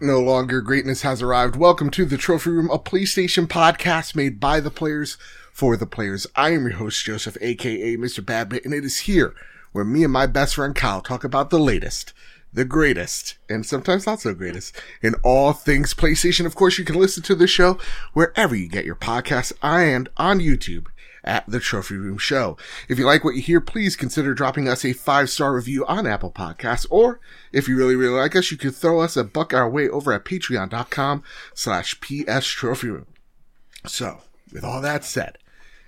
No longer greatness has arrived. Welcome to the Trophy Room, a PlayStation podcast made by the players for the players. I am your host, Joseph, aka Mr. Badbit, and it is here where me and my best friend Kyle talk about the latest, the greatest, and sometimes not so greatest in all things PlayStation. Of course, you can listen to the show wherever you get your podcasts I and on YouTube at the Trophy Room Show. If you like what you hear, please consider dropping us a five star review on Apple Podcasts, or if you really, really like us, you could throw us a buck our way over at patreon.com slash PS Trophy Room. So, with all that said,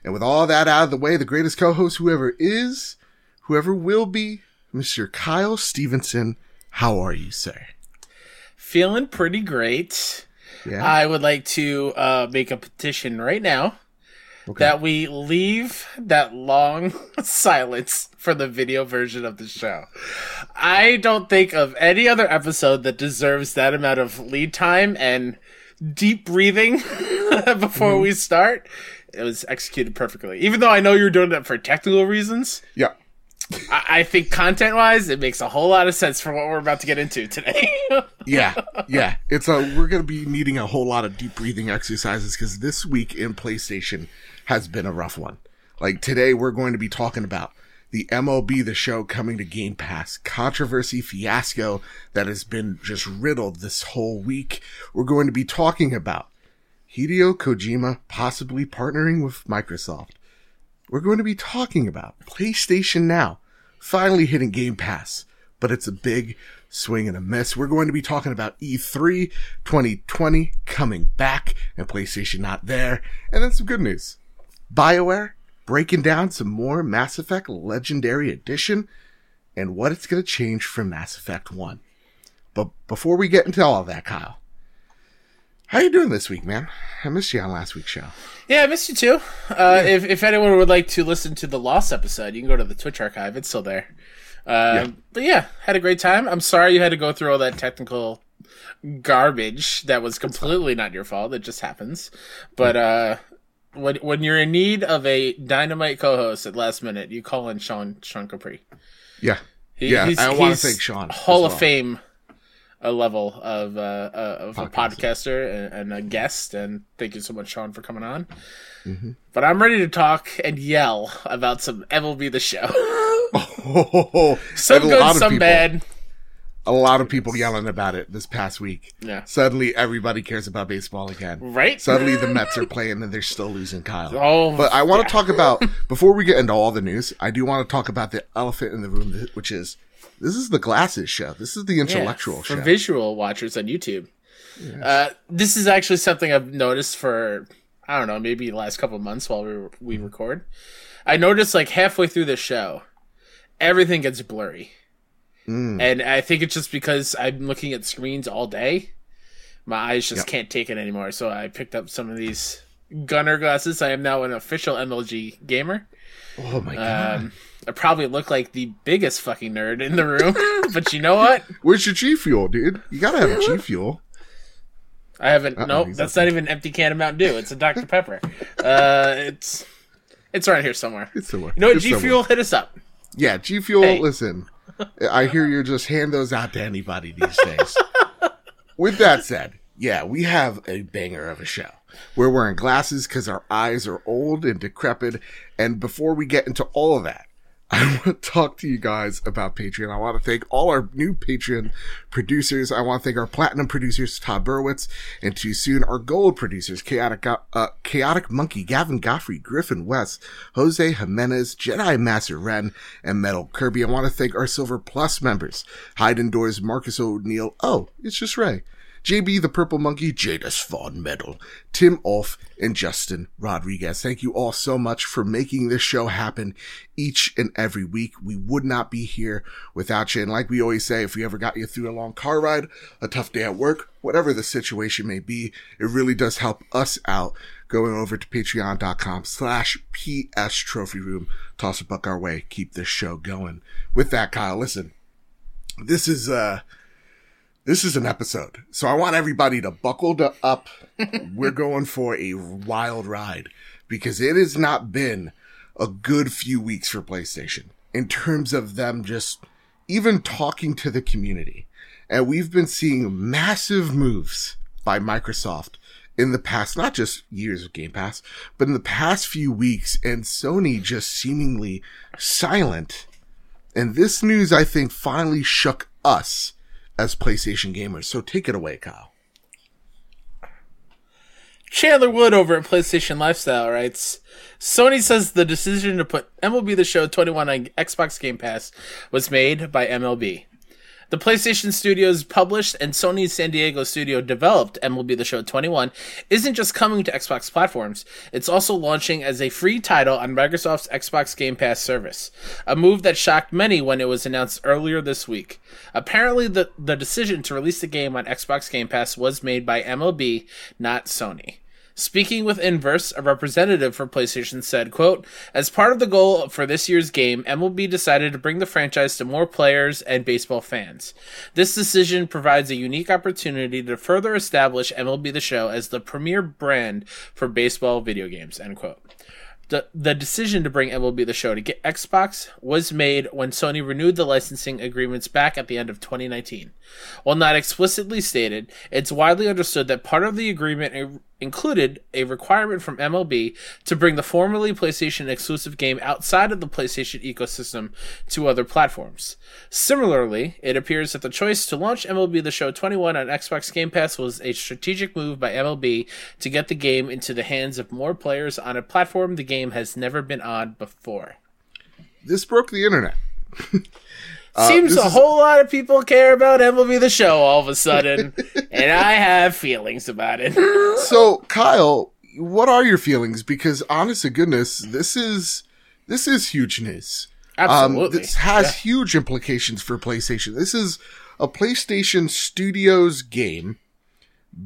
and with all that out of the way, the greatest co-host, whoever is, whoever will be, Mr. Kyle Stevenson, how are you, sir? Feeling pretty great. Yeah. I would like to uh, make a petition right now Okay. that we leave that long silence for the video version of the show. I don't think of any other episode that deserves that amount of lead time and deep breathing before Mm-hmm. we start. It was executed perfectly. Even though I know you're doing it for technical reasons, yeah. I, I think content wise, it makes a whole lot of sense for what we're about to get into today. Yeah, yeah. It's a we're gonna be needing a whole lot of deep breathing exercises because this week in PlayStation has been a rough one. Like today, we're going to be talking about the MLB the Show coming to Game Pass, controversy fiasco that has been just riddled this whole week. We're going to be talking about Hideo Kojima possibly partnering with Microsoft. We're going to be talking about PlayStation Now finally hitting Game Pass, but it's a big swing and a miss. We're going to be talking about E E3 2020 coming back and PlayStation not there, and then some good news. BioWare breaking down some more Mass Effect Legendary Edition and what it's going to change from Mass Effect 1. But before we get into all of that, Kyle, how you doing this week, man? I missed you on last week's show. Yeah, I missed you too. Uh, if if anyone would like to listen to the Lost episode, you can go to the Twitch archive. It's still there. Uh, But yeah, had a great time. I'm sorry you had to go through all that technical garbage that was completely not your fault. It just happens. But uh, when when you're in need of a dynamite co-host at last minute, you call in Sean Sean Capri. Yeah. He- Yeah, he's- I wanna he's thank Sean Hall as of. Fame, a level of uh, uh, of a Podcaster. and, and a guest. And thank you so much, Sean, for coming on. Mm-hmm. But I'm ready to talk and yell about some MLB the Show. some good, some people- bad. A lot of people yelling about it this past week. Yeah. Suddenly, everybody cares about baseball again. Right? Suddenly, the Mets are playing and they're still losing Kyle. Oh, but I want yeah. to talk about before we get into all the news. I do want to talk about the elephant in the room, which is this is the glasses show. This is the Yeah, intellectual for show. visual watchers on YouTube. Uh, this is actually something I've noticed for I don't know, maybe the last couple of months while we we record. I noticed like halfway through the show, everything gets blurry, Mm. and I think it's just because I'm looking at screens all day. My eyes just Yep. can't take it anymore. So I picked up some of these Gunnar glasses. I am now an official MLG gamer. oh my god! Um, I probably look like the biggest fucking nerd in the room, but you know what? Where's your G Fuel, dude? You gotta have a G Fuel. I haven't. Uh-oh, nope, that's not even an empty can of Mountain Dew. It's a Dr Pepper. uh, it's it's around here somewhere. It's somewhere. You know what? It's G somewhere. Fuel, hit us up. Yeah, G Fuel. Hey. Listen, I hear you just hand those out to anybody these days. With that said, yeah, we have a banger of a show. We're wearing glasses because our eyes are old and decrepit. And before we get into all of that, I want to talk to you guys about Patreon. I want to thank all our new Patreon producers. I want to thank our platinum producers, Todd Burwitz, and too soon our gold producers, Chaotic, uh, Chaotic Monkey, Gavin Godfrey, Griffin West, Jose Jimenez, Jedi Master Ren, and Metal Kirby. I want to thank our Silver Plus members, Hide Indoors, Marcus O'Neill. Oh, it's just Ray. JB the Purple Monkey, Jadis Fawn Metal, Tim Ulf, and Justin Rodriguez. Thank you all so much for making this show happen each and every week. We would not be here without you. And like we always say, if we ever got you through a long car ride, a tough day at work, whatever the situation may be, it really does help us out going over to patreon.com slash PS Trophy Room. Toss a buck our way. Keep this show going. With that, Kyle, listen, this is, uh, this is an episode. So I want everybody to buckle to up. We're going for a wild ride because it has not been a good few weeks for PlayStation in terms of them just even talking to the community. And we've been seeing massive moves by Microsoft in the past, not just years of Game Pass, but in the past few weeks, and Sony just seemingly silent. And this news, I think, finally shook us as PlayStation gamers. So take it away, Kyle. Chandler Wood over at PlayStation Lifestyle writes Sony says the decision to put MLB The Show 21 on Xbox Game Pass was made by MLB. The PlayStation Studios published and Sony's San Diego studio developed MLB The Show 21 isn't just coming to Xbox platforms, it's also launching as a free title on Microsoft's Xbox Game Pass service, a move that shocked many when it was announced earlier this week. Apparently, the, the decision to release the game on Xbox Game Pass was made by MLB, not Sony. Speaking with Inverse, a representative for PlayStation said, quote, As part of the goal for this year's game, MLB decided to bring the franchise to more players and baseball fans. This decision provides a unique opportunity to further establish MLB The Show as the premier brand for baseball video games, end quote. The, decision to bring MLB The Show to get Xbox was made when Sony renewed the licensing agreements back at the end of 2019. While not explicitly stated, it's widely understood that part of the agreement included a requirement from MLB to bring the formerly PlayStation exclusive game outside of the PlayStation ecosystem to other platforms. Similarly, it appears that the choice to launch MLB The Show 21 on Xbox Game Pass was a strategic move by MLB to get the game into the hands of more players on a platform the game has never been on before. This broke the internet. Uh, Seems a is... whole lot of people care about MLB the show all of a sudden, and I have feelings about it. so, Kyle, what are your feelings? Because honest to goodness, this is this is huge news. Absolutely, um, this has yeah. huge implications for PlayStation. This is a PlayStation Studios game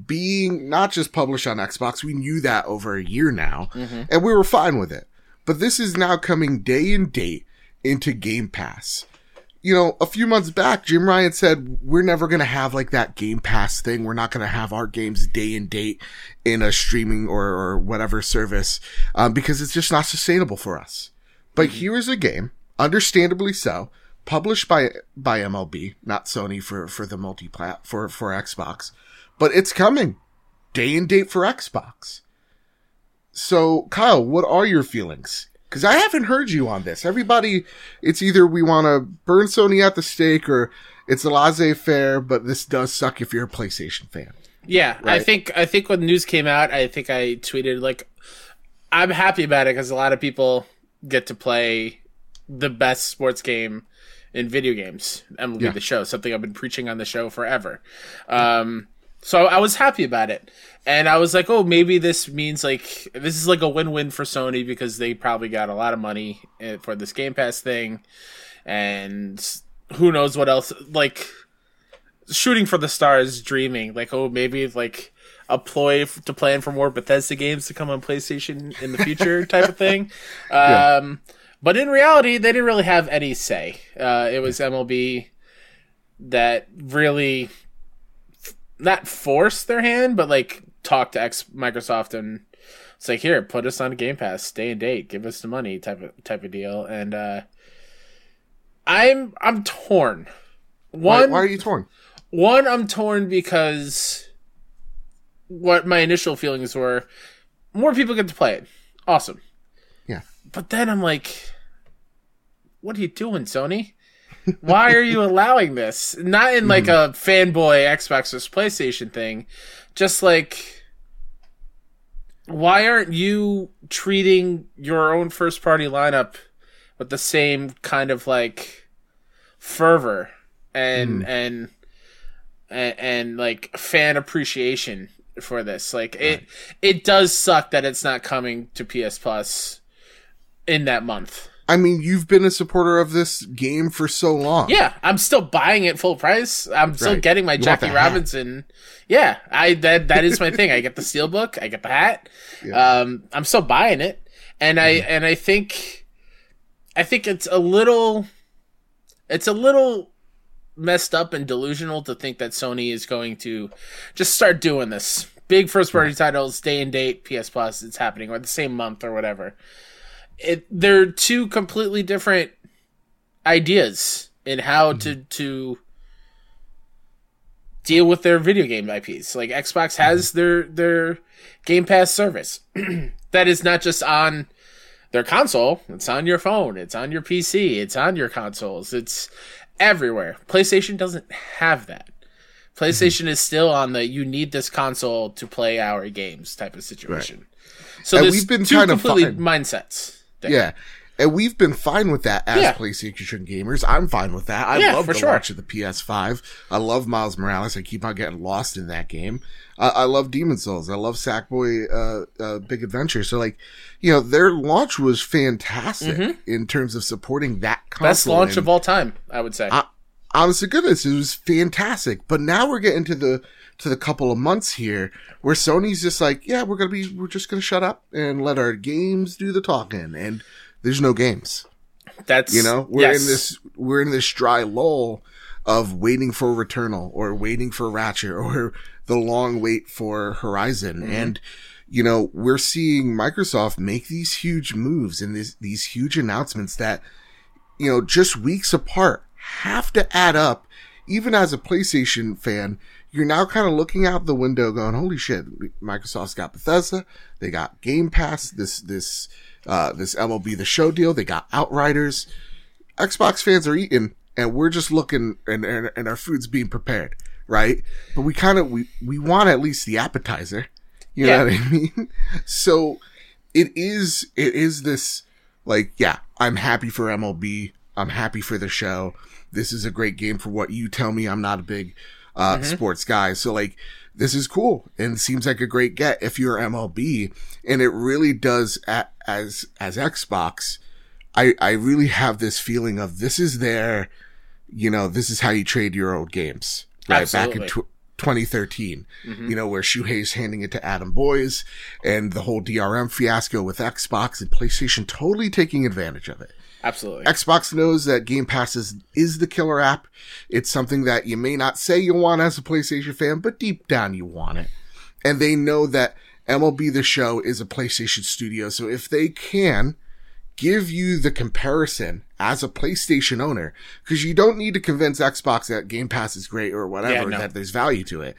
being not just published on Xbox. We knew that over a year now, mm-hmm. and we were fine with it. But this is now coming day and date into Game Pass you know, a few months back, Jim Ryan said, we're never going to have like that Game Pass thing. We're not going to have our games day and date in a streaming or, or whatever service, um, because it's just not sustainable for us. But mm-hmm. here is a game, understandably so, published by, by MLB, not Sony for, for the multi-plat, for, for Xbox, but it's coming day and date for Xbox. So, Kyle, what are your feelings? Because I haven't heard you on this. Everybody, it's either we want to burn Sony at the stake or it's a laissez faire, but this does suck if you're a PlayStation fan. Yeah, right? I think I think when the news came out, I think I tweeted like, I'm happy about it because a lot of people get to play the best sports game in video games. MLB yeah. the Show, something I've been preaching on the show forever. Um, so I was happy about it. And I was like, oh, maybe this means like this is like a win-win for Sony because they probably got a lot of money eh, for this Game Pass thing, and who knows what else? Like shooting for the stars, dreaming like, oh, maybe like a ploy to plan for more Bethesda games to come on PlayStation in the future, type of thing. Yeah. Um, but in reality, they didn't really have any say. Uh, it was MLB that really not force their hand, but like talk to X Microsoft and it's like here, put us on Game Pass, stay and date, give us the money type of type of deal. And uh I'm I'm torn. One why, why are you torn? One, I'm torn because what my initial feelings were more people get to play it. Awesome. Yeah. But then I'm like, what are you doing, Sony? Why are you allowing this? Not in like mm. a fanboy Xbox versus PlayStation thing, just like why aren't you treating your own first party lineup with the same kind of like fervor and mm. and, and and like fan appreciation for this like right. it it does suck that it's not coming to ps plus in that month I mean, you've been a supporter of this game for so long. Yeah, I'm still buying it full price. I'm right. still getting my you Jackie Robinson. Yeah, I that that is my thing. I get the steel book. I get the hat. Yeah. Um, I'm still buying it, and I mm-hmm. and I think, I think it's a little, it's a little messed up and delusional to think that Sony is going to just start doing this big first party titles day and date PS Plus. It's happening or the same month or whatever it they're two completely different ideas. in how to mm-hmm. to deal with their video game IPs. Like Xbox mm-hmm. has their their Game Pass service that is not just on their console, it's on your phone, it's on your PC, it's on your consoles, it's everywhere. PlayStation doesn't have that. Mm-hmm. PlayStation is still on the you need this console to play our games type of situation. So And we've been two kind of completely fine. mindsets. There. Yeah. And we've been fine with that as Yeah. PlayStation gamers. I'm fine with that. I Yeah, love the sure. launch of the PS5. I love Miles Morales. I keep on getting lost in that game. Uh, I love Demon Souls. I love Sackboy uh, uh, Big Adventure. So, like, you know, their launch was fantastic in terms of supporting that console. Mm-hmm. Best launch and- of all time, I would say. I- honest to goodness, it was fantastic. But now we're getting to the to the couple of months here where Sony's just like, yeah, we're gonna be, we're just gonna shut up and let our games do the talking, and there's no games. That's You know, we're yes. in this, we're in this dry lull of waiting for Returnal or waiting for Ratchet or the long wait for Horizon, Mm-hmm. and you know, we're seeing Microsoft make these huge moves and these these huge announcements that you know, just weeks apart have to add up. Even as a PlayStation fan, you're now kind of looking out the window going, holy shit, Microsoft's got Bethesda. They got Game Pass, this, this, uh, this MLB The Show deal. They got Outriders. Xbox fans are eating and we're just looking and, and, and our food's being prepared, right? But we kind of, we, we want at least the appetizer. You Yeah. know what I mean? So it is, it is this, like, yeah, I'm happy for MLB. I'm happy for the show. This is a great game for what you tell me. I'm not a big, uh, sports guy. So like, this is cool and seems like a great get if you're MLB. And it really does as, as Xbox. I, I really have this feeling of this is their, you know, this is how you trade your old games. Right. Back in tw- 2013, you know, where Shuhei's handing it to Adam Boyes and the whole DRM fiasco with Xbox and PlayStation totally taking advantage of it. Absolutely. Xbox knows that Game Pass is, is the killer app. It's something that you may not say you want as a PlayStation fan, but deep down you want it. And they know that MLB The Show is a PlayStation studio. So if they can give you the comparison as a PlayStation owner, because you don't need to convince Xbox that Game Pass is great or whatever, Yeah, no. that there's value to it.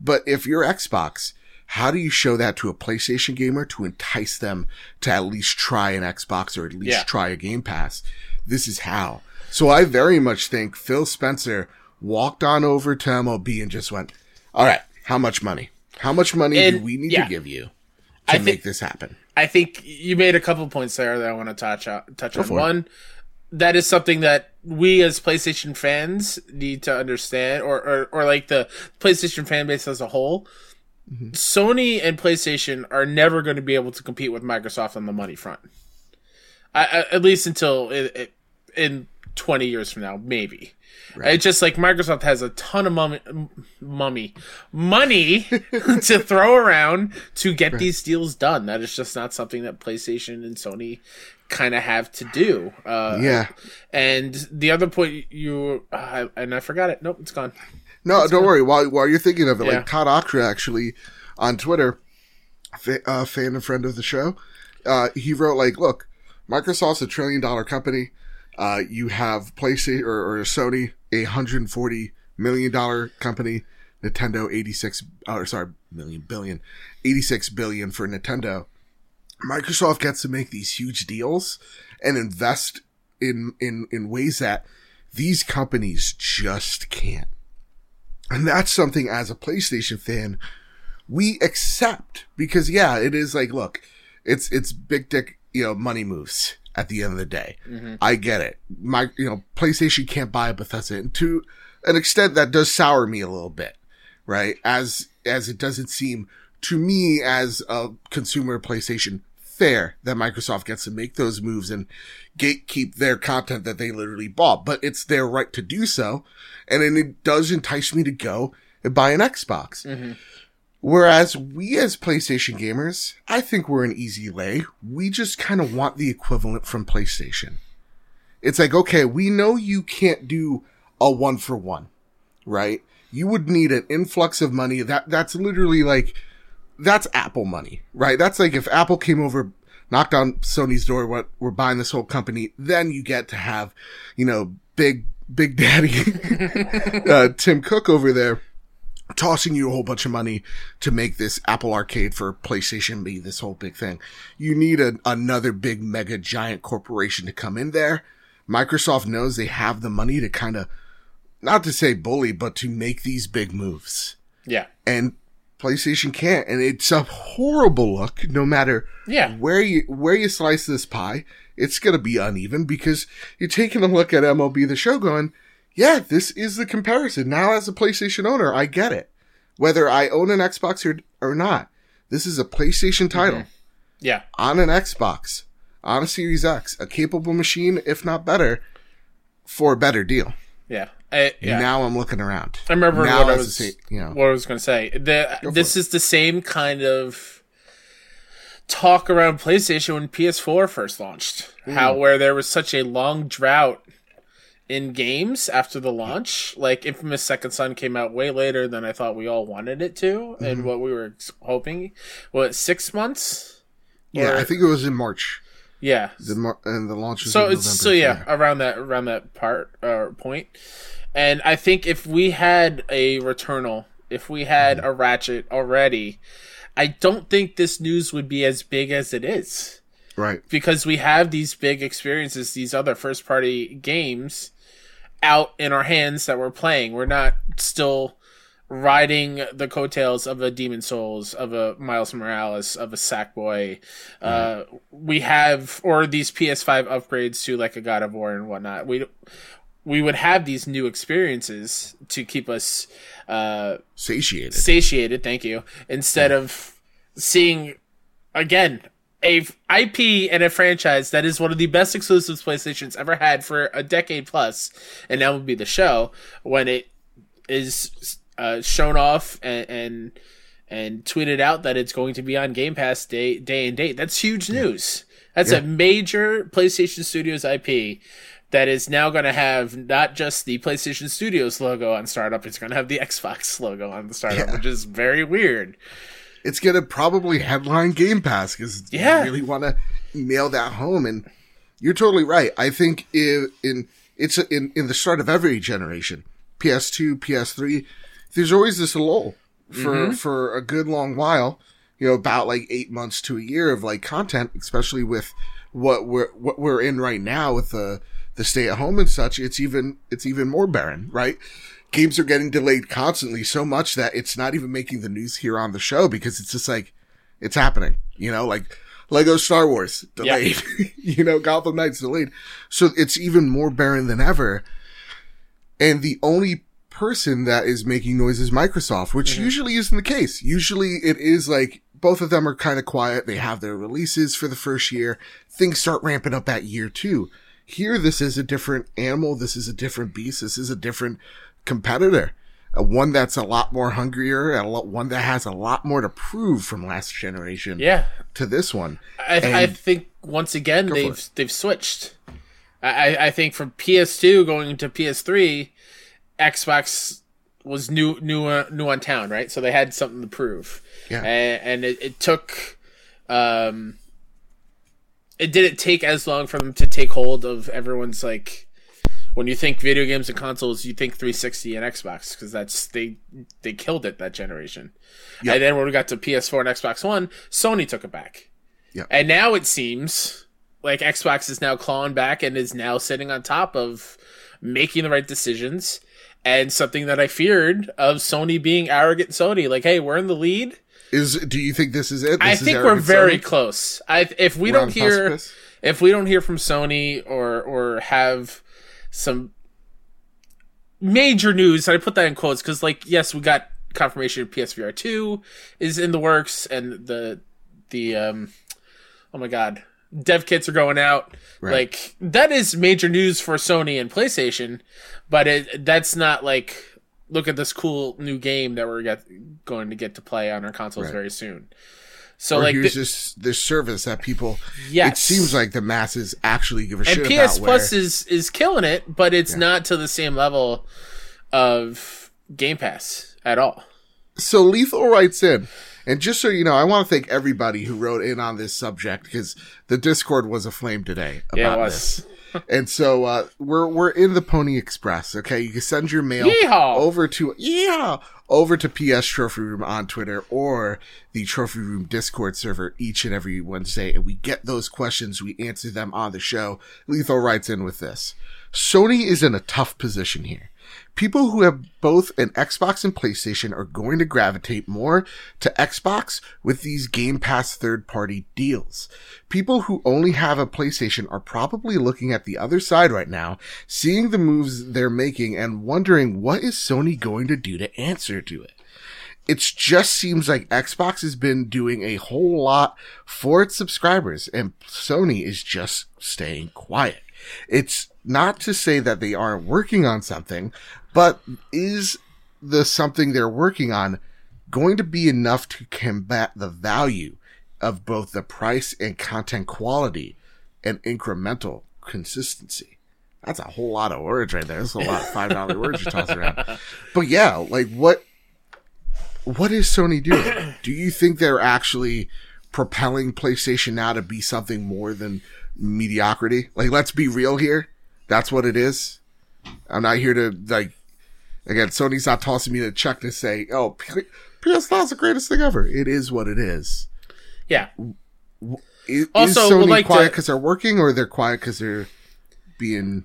But if you're Xbox, how do you show that to a PlayStation gamer to entice them to at least try an Xbox or at least Yeah. try a Game Pass? This is how. So I very much think Phil Spencer walked on over to MLB and just went, all right, how much money? How much money do we need yeah. to give you to I make this happen? I think you made a couple points there that I want to touch on. Touch on it. one. That is something that we as PlayStation fans need to understand, or or, or like the PlayStation fan base as a whole. Sony and PlayStation are never going to be able to compete with Microsoft on the money front. I, I, at least until it, it, in twenty years from now, maybe. It's just like Microsoft has a ton of mummy, mummy money to throw around to get these deals done. That is just not something that PlayStation and Sony kind of have to do. Uh, Yeah. And the other point you uh, and I forgot it. Nope, it's gone. No, don't worry. While while you're thinking of it, Yeah. like Todd Ockra actually on Twitter, fa- uh, fan and friend of the show, uh, he wrote like, "Look, Microsoft's a trillion dollar company. Uh, you have PlayStation or, or Sony, a hundred and forty million dollar company. Nintendo, eighty six, or sorry, million billion, eighty six billion for Nintendo. Microsoft gets to make these huge deals and invest in in in ways that these companies just can't." And that's something as a PlayStation fan, we accept because yeah, it is like, look, it's, it's big dick, you know, money moves at the end of the day. Mm-hmm. I get it. My, you know, PlayStation can't buy a Bethesda and to an extent that does sour me a little bit, right? As, as it doesn't seem to me as a consumer PlayStation fair that Microsoft gets to make those moves and gatekeep their content that they literally bought, but it's their right to do so. And then it does entice me to go and buy an Xbox. Mm-hmm. Whereas we as PlayStation gamers, I think we're an easy lay. We just kind of want the equivalent from PlayStation. It's like, okay, we know you can't do a one for one, right? You would need an influx of money. That, that's literally like, that's Apple money, right? That's like if Apple came over, knocked on Sony's door, what we're buying this whole company, then you get to have, you know, big Big Daddy uh, Tim Cook over there tossing you a whole bunch of money to make this Apple Arcade for PlayStation be this whole big thing. You need a, another big mega giant corporation to come in there. Microsoft knows they have the money to kind of, not to say bully, but to make these big moves. Yeah. And PlayStation can't, and it's a horrible look. No matter Yeah. where you where you slice this pie, it's gonna be uneven because you're taking a look at MLB the Show, going, "Yeah, this is the comparison." Now, as a PlayStation owner, I get it. Whether I own an Xbox or or not, this is a PlayStation title mm-hmm. Yeah. on an Xbox on a Series X, a capable machine, if not better, for a better deal. Yeah. I, yeah. Now I'm looking around. I remember now what I was, you know, what I was going to say. The, this is the same kind of talk around PlayStation when PS4 first launched. How where there was such a long drought in games after the launch. Like Infamous Second Son came out way later than I thought we all wanted it to, and Mm-hmm. what we were hoping. What six months? yeah, Or- I think it was in March. Yeah. The mar- and the launch was so in it's November. so yeah, around that around that part uh, point and i think if we had a returnal if we had a ratchet already i don't think this news would be as big as it is right. because we have these big experiences these other first party games out in our hands that we're playing we're not still riding the coattails of a Demon Souls, of a Miles Morales, of a Sackboy. Uh, we have, or these PS5 upgrades to like a God of War and whatnot. We we would have these new experiences to keep us uh, Satiated. satiated. Thank you. Instead of seeing again a IP and a franchise that is one of the best exclusives PlayStation's ever had for a decade plus, and that would be the show when it is uh, shown off and, and and tweeted out that it's going to be on Game Pass day day and date. That's huge news. That's Yeah. a major PlayStation Studios IP that is now going to have not just the PlayStation Studios logo on startup, it's going to have the Xbox logo on the startup, Yeah. which is very weird. It's gonna probably headline Game Pass because Yeah. you really want to nail that home. And you're totally right. I think if, in it's in in the start of every generation, PS2, PS3, there's always this lull for mm-hmm. for a good long while. You know, about like eight months to a year of like content, especially with what we're what we're in right now with the the stay at home and such. It's even it's even more barren, right? games are getting delayed constantly so much that it's not even making the news here on the show because it's just like it's happening you know like lego star wars delayed you know gotham knights delayed. So it's even more barren than ever. And the only person that is making noise is microsoft which mm-hmm. usually isn't the case. Usually it is like both of them are kind of quiet. They have their releases for the first year. Things start ramping up at year two here this is a different animal this is a different beast this is a different competitor a one that's a lot more hungrier a lot, one that has a lot more to prove from last generation Yeah, to this one I, I think once again they've they've switched. I, I- I think from PS2 going to PS3, Xbox was new new uh, new on town, right? So they had something to prove. Yeah. and, and it, it took. Um, it didn't take as long for them to take hold of everyone's like. When you think video games and consoles, you think 360 and Xbox because that's they they killed it that generation. Yeah. And then when we got to PS4 and Xbox One, Sony took it back. Yeah. And now it seems like Xbox is now clawing back and is now sitting on top of making the right decisions. And something that I feared of Sony being arrogant Sony, like, hey, we're in the lead. Is do you think this is it I This is think we're very Sony? close. I if we We're don't hear precipice? if we don't hear from Sony or or have some major news, I put that in quotes because, like, yes, we got confirmation of PSVR two is in the works, and the the um, oh my god, dev kits are going out. Right. Like that is major news for Sony and PlayStation, but it that's not like look at this cool new game that we're get, going to get to play on our consoles Right. very soon. So or like here's this this service that people Yes. it seems like the masses actually give a and shit PS about Plus where, is is killing it, but it's not to the same level of Game Pass at all. so lethal writes in and just so you know i want to thank everybody who wrote in on this subject because the discord was aflame today about Yeah, it was. this and so uh, we're we're in the Pony Express. Okay, you can send your mail Yeehaw! over to yeah over to PS Trophy Room on Twitter or the Trophy Room Discord server each and every Wednesday, and we get those questions. We answer them on the show. Lethal writes in with this: Sony is in a tough position here. People who have both an Xbox and PlayStation are going to gravitate more to Xbox with these Game Pass third party deals. People who only have a PlayStation are probably looking at the other side right now, seeing the moves they're making and wondering what is Sony going to do to answer to it. It just seems like Xbox has been doing a whole lot for its subscribers and Sony is just staying quiet. It's not to say that they aren't working on something, but is the something they're working on going to be enough to combat the value of both the price and content quality and incremental consistency? That's a whole lot of words right there. That's a lot of five dollar words you toss around. But yeah, like what what is Sony doing? Do you think they're actually propelling PlayStation now to be something more than mediocrity? Like let's be real here. That's what it is. I'm not here to like again, Sony's not tossing me the check to say, "Oh, P- PS Now's the greatest thing ever." It is what it is. Yeah. Is, Also, is Sony like quiet to- because they're working, or they're quiet because they're being?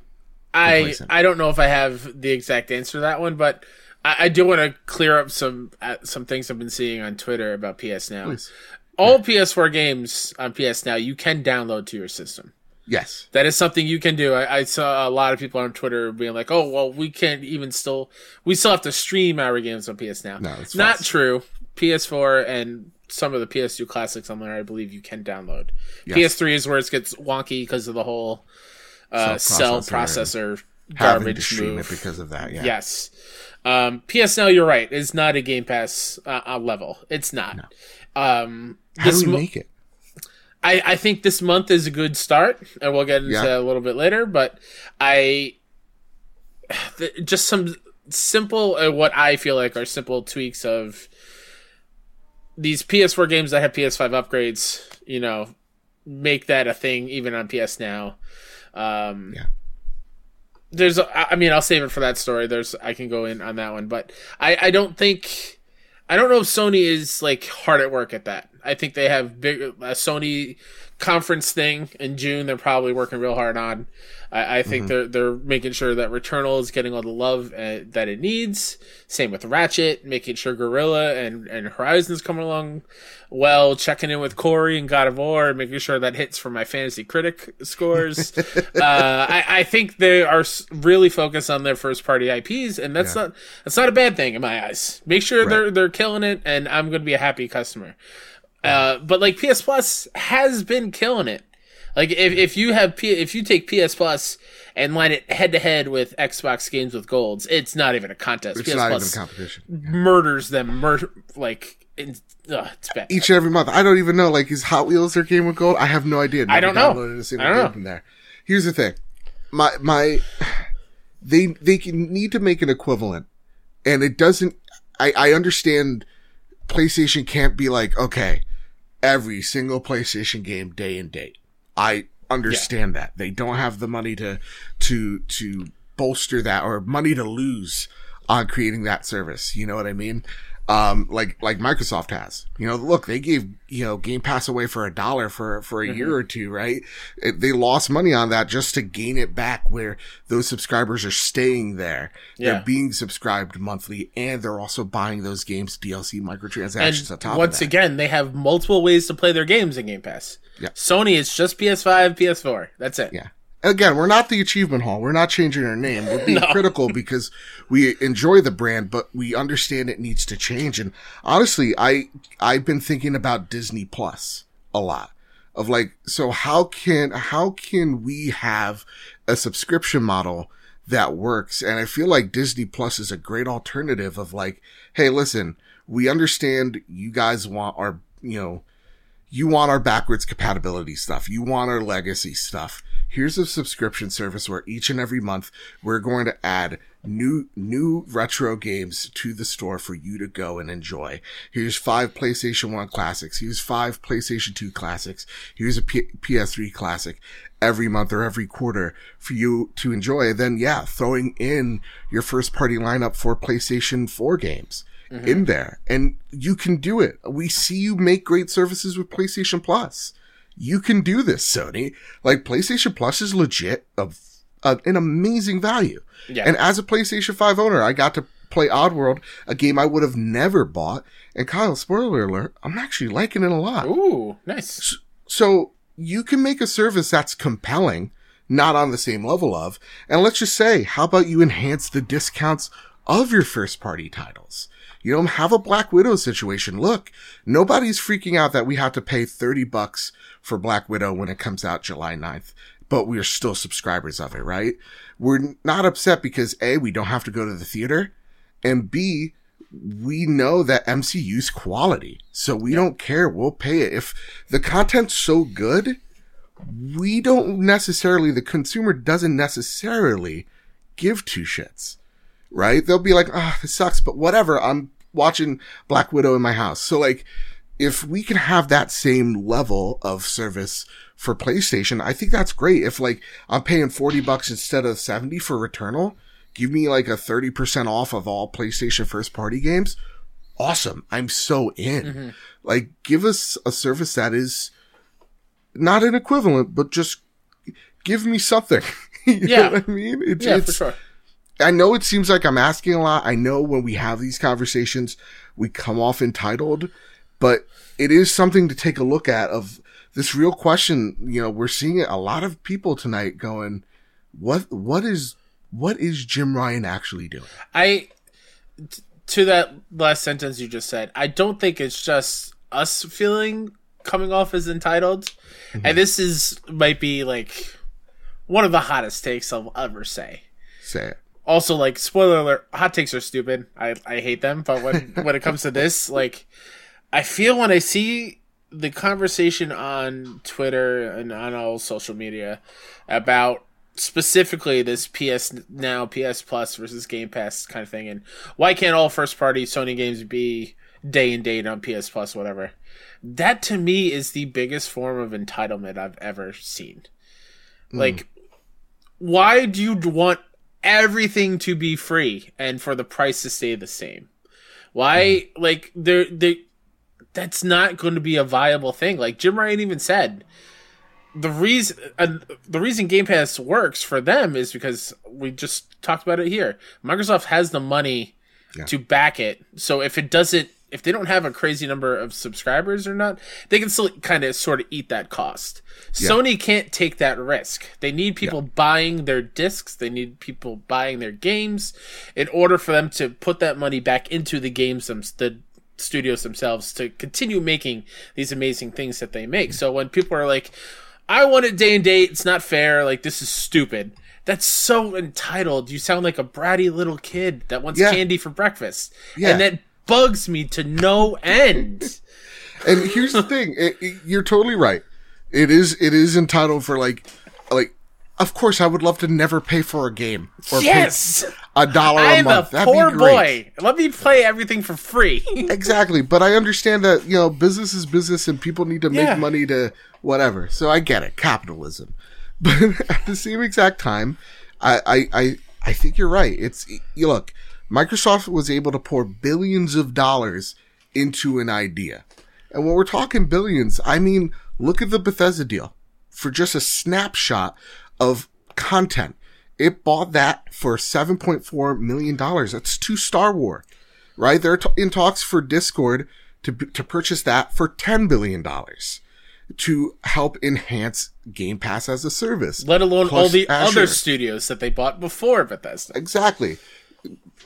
I. I don't know if I have the exact answer to that one, but I, I do want to clear up some uh, some things I've been seeing on Twitter about PS Now. Please. All PS4 games on PS Now you can download to your system. Yes. That is something you can do. I, I saw a lot of people on Twitter being like, "Oh, well, we can't even still we still have to stream our games on PS Now." No, it's not false. true. PS4 and some of the PS2 classics on there, I believe you can download. Yes. PS3 is where it gets wonky because of the whole uh, Cell processor processor to garbage stream move. it because of that. Yeah. Yes. Um, PS Now, you're right. Is not a Game Pass uh, uh, level. It's not. Um, How do we mo- make it? I, I think this month is a good start, and we'll get into Yeah. a little bit later. But I th- just some simple, uh, what I feel like are simple tweaks of these PS4 games that have PS5 upgrades. You know, make that a thing even on PS Now. Um, Yeah. There's, I I mean, I'll save it for that story. There's, I can go in on that one, but I, I don't think, I don't know if Sony is like hard at work at that. I think they have big a Sony conference thing in June. They're probably working real hard on. I, I think they're they're making sure that Returnal is getting all the love uh, that it needs. Same with Ratchet, making sure Guerrilla and and Horizon's coming along well. Checking in with Cory and God of War, making sure that hits for my fantasy critic scores. uh, I, I think they are really focused on their first party IPs, and that's not that's not a bad thing in my eyes. Make sure they're they're killing it, and I'm going to be a happy customer. Uh, but like PS Plus has been killing it. Like if, if you have P, if you take PS Plus and line it head to head with Xbox games with golds, it's not even a contest. It's PS not Plus even a competition. murders them. Mur- like it's, ugh, it's bad. Each and every month. I don't even know. Like, is Hot Wheels their game with gold? I have no idea. I don't Never know. a single I don't know. from there. Here's the thing. My my they they can need to make an equivalent. And it doesn't I, I understand PlayStation can't be like, okay, every single PlayStation game day and date. I understand that. They don't have the money to to to bolster that or money to lose on creating that service. You know what I mean? Um, like like Microsoft has. You know, look, they gave you know Game Pass away for a dollar for for a Mm-hmm. year or two, right? It, they lost money on that just to gain it back, where those subscribers are staying there. Yeah. They're being subscribed monthly, and they're also buying those games DLC microtransactions on and top once of that. again, they have multiple ways to play their games in Game Pass. Yeah. Sony is just PS5, PS4. That's it. Yeah. Again, we're not the achievement hall. We're not changing our name. We're being critical because we enjoy the brand, but we understand it needs to change. And honestly, I, I've been thinking about Disney Plus a lot of like, so how can, how can we have a subscription model that works? And I feel like Disney Plus is a great alternative of like, Hey, listen, we understand you guys want our, you know, you want our backwards compatibility stuff. You want our legacy stuff. Here's a subscription service where each and every month we're going to add new new retro games to the store for you to go and enjoy. Here's five PlayStation 1 classics. Here's five PlayStation 2 classics. Here's a P- PS3 classic every month or every quarter for you to enjoy. Then yeah, throwing in your first party lineup for PlayStation 4 games mm-hmm. in there and you can do it. We see you make great services with PlayStation Plus. You can do this, Sony. Like PlayStation Plus is legit of uh, an amazing value. Yeah. And as a PlayStation 5 owner, I got to play Oddworld, a game I would have never bought. And Kyle, spoiler alert, I'm actually liking it a lot. Ooh, nice. So, so you can make a service that's compelling, not on the same level of, and let's just say, how about you enhance the discounts of your first party titles? You don't have a Black Widow situation. Look, nobody's freaking out that we have to pay 30 bucks for Black Widow when it comes out July 9th but we're still subscribers of it, right? We're not upset because A, we don't have to go to the theater, and B, we know that MCU's quality. So we don't care. We'll pay it. If the content's so good, we don't necessarily, the consumer doesn't necessarily give two shits, right? They'll be like, ah, oh, this sucks, but whatever. I'm watching Black Widow in my house. So like, if we can have that same level of service for PlayStation, I think that's great. If like I'm paying 40 bucks instead of 70 for Returnal, give me like a 30% off of all PlayStation first party games. Awesome. I'm so in. Mm-hmm. Like give us a service that is not an equivalent, but just give me something. you yeah. know what I mean? It, yeah, for sure. I know it seems like I'm asking a lot. I know when we have these conversations, we come off entitled, but it is something to take a look at of this real question, you know, we're seeing a lot of people tonight going, what, what is, what is Jim Ryan actually doing? I, t- to that last sentence you just said, I don't think it's just us feeling coming off as entitled. Mm-hmm. And this is, might be like one of the hottest takes I'll ever say. Say it. Also, like, spoiler alert, hot takes are stupid. I, I hate them. But when, when it comes to this, like, I feel when I see the conversation on Twitter and on all social media about specifically this PS Now, PS Plus versus Game Pass kind of thing, and why can't all first party Sony games be day and date on PS Plus, whatever. That to me is the biggest form of entitlement I've ever seen. Mm. Like, why do you want everything to be free and for the price to stay the same? Why, mm. like, there, they that's not going to be a viable thing. Like Jim Ryan even said, the reason uh, the reason Game Pass works for them is because we just talked about it here. Microsoft has the money yeah. to back it. So if it doesn't if they don't have a crazy number of subscribers or not, they can still kind of sort of eat that cost. Yeah. Sony can't take that risk. They need people yeah. buying their discs, they need people buying their games in order for them to put that money back into the games them the studios themselves to continue making these amazing things that they make. So when people are like, I want it day and date, it's not fair, like this is stupid. That's so entitled. You sound like a bratty little kid that wants yeah. candy for breakfast. Yeah. And that bugs me to no end. and here's the thing, it, it, you're totally right. It is it is entitled for like like of course, I would love to never pay for a game or yes! pay a dollar a month. That'd poor boy. Let me play everything for free. exactly, but I understand that you know business is business, and people need to make yeah. money to whatever. So I get it, capitalism. But at the same exact time, I I I, I think you're right. It's you look, Microsoft was able to pour billions of dollars into an idea, and when we're talking billions, I mean look at the Bethesda deal for just a snapshot of content. It bought that for $7.4 million. That's two Star Wars, right? They're in talks for Discord to, to purchase that for $10 billion to help enhance Game Pass as a service. Let alone all the Azure. other studios that they bought before Bethesda. Exactly.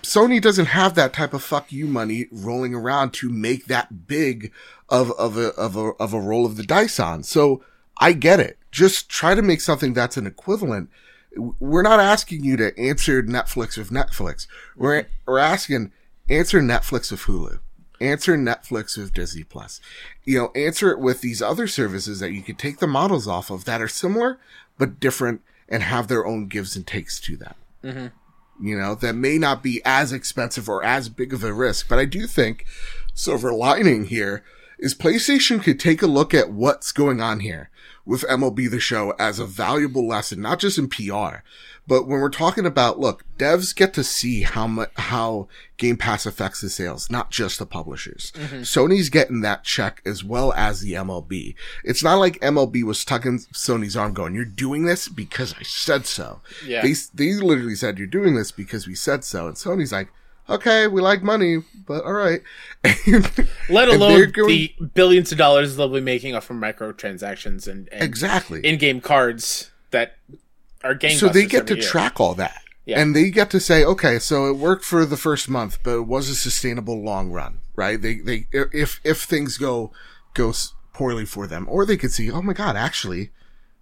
Sony doesn't have that type of fuck you money rolling around to make that big of, of a, of a, of a roll of the dice on. So I get it just try to make something that's an equivalent. We're not asking you to answer Netflix with Netflix. We're, we're asking answer Netflix with Hulu. Answer Netflix with Disney Plus. You know, answer it with these other services that you could take the models off of that are similar, but different and have their own gives and takes to that. Mm-hmm. you know, that may not be as expensive or as big of a risk. But I do think silver lining here is PlayStation could take a look at what's going on here with MLB the show as a valuable lesson, not just in PR, but when we're talking about, look, devs get to see how much, how Game Pass affects the sales, not just the publishers. Mm-hmm. Sony's getting that check as well as the MLB. It's not like MLB was tugging Sony's arm going, you're doing this because I said so. Yeah. They, they literally said, you're doing this because we said so. And Sony's like, okay, we like money, but all right. Let alone going, the billions of dollars they'll be making off from microtransactions and, and exactly in-game cards that are gaining. So they get to year. track all that. Yeah. And they get to say, okay, so it worked for the first month, but it was a sustainable long run, right? They, they, if, if things go, go poorly for them, or they could see, oh my God, actually,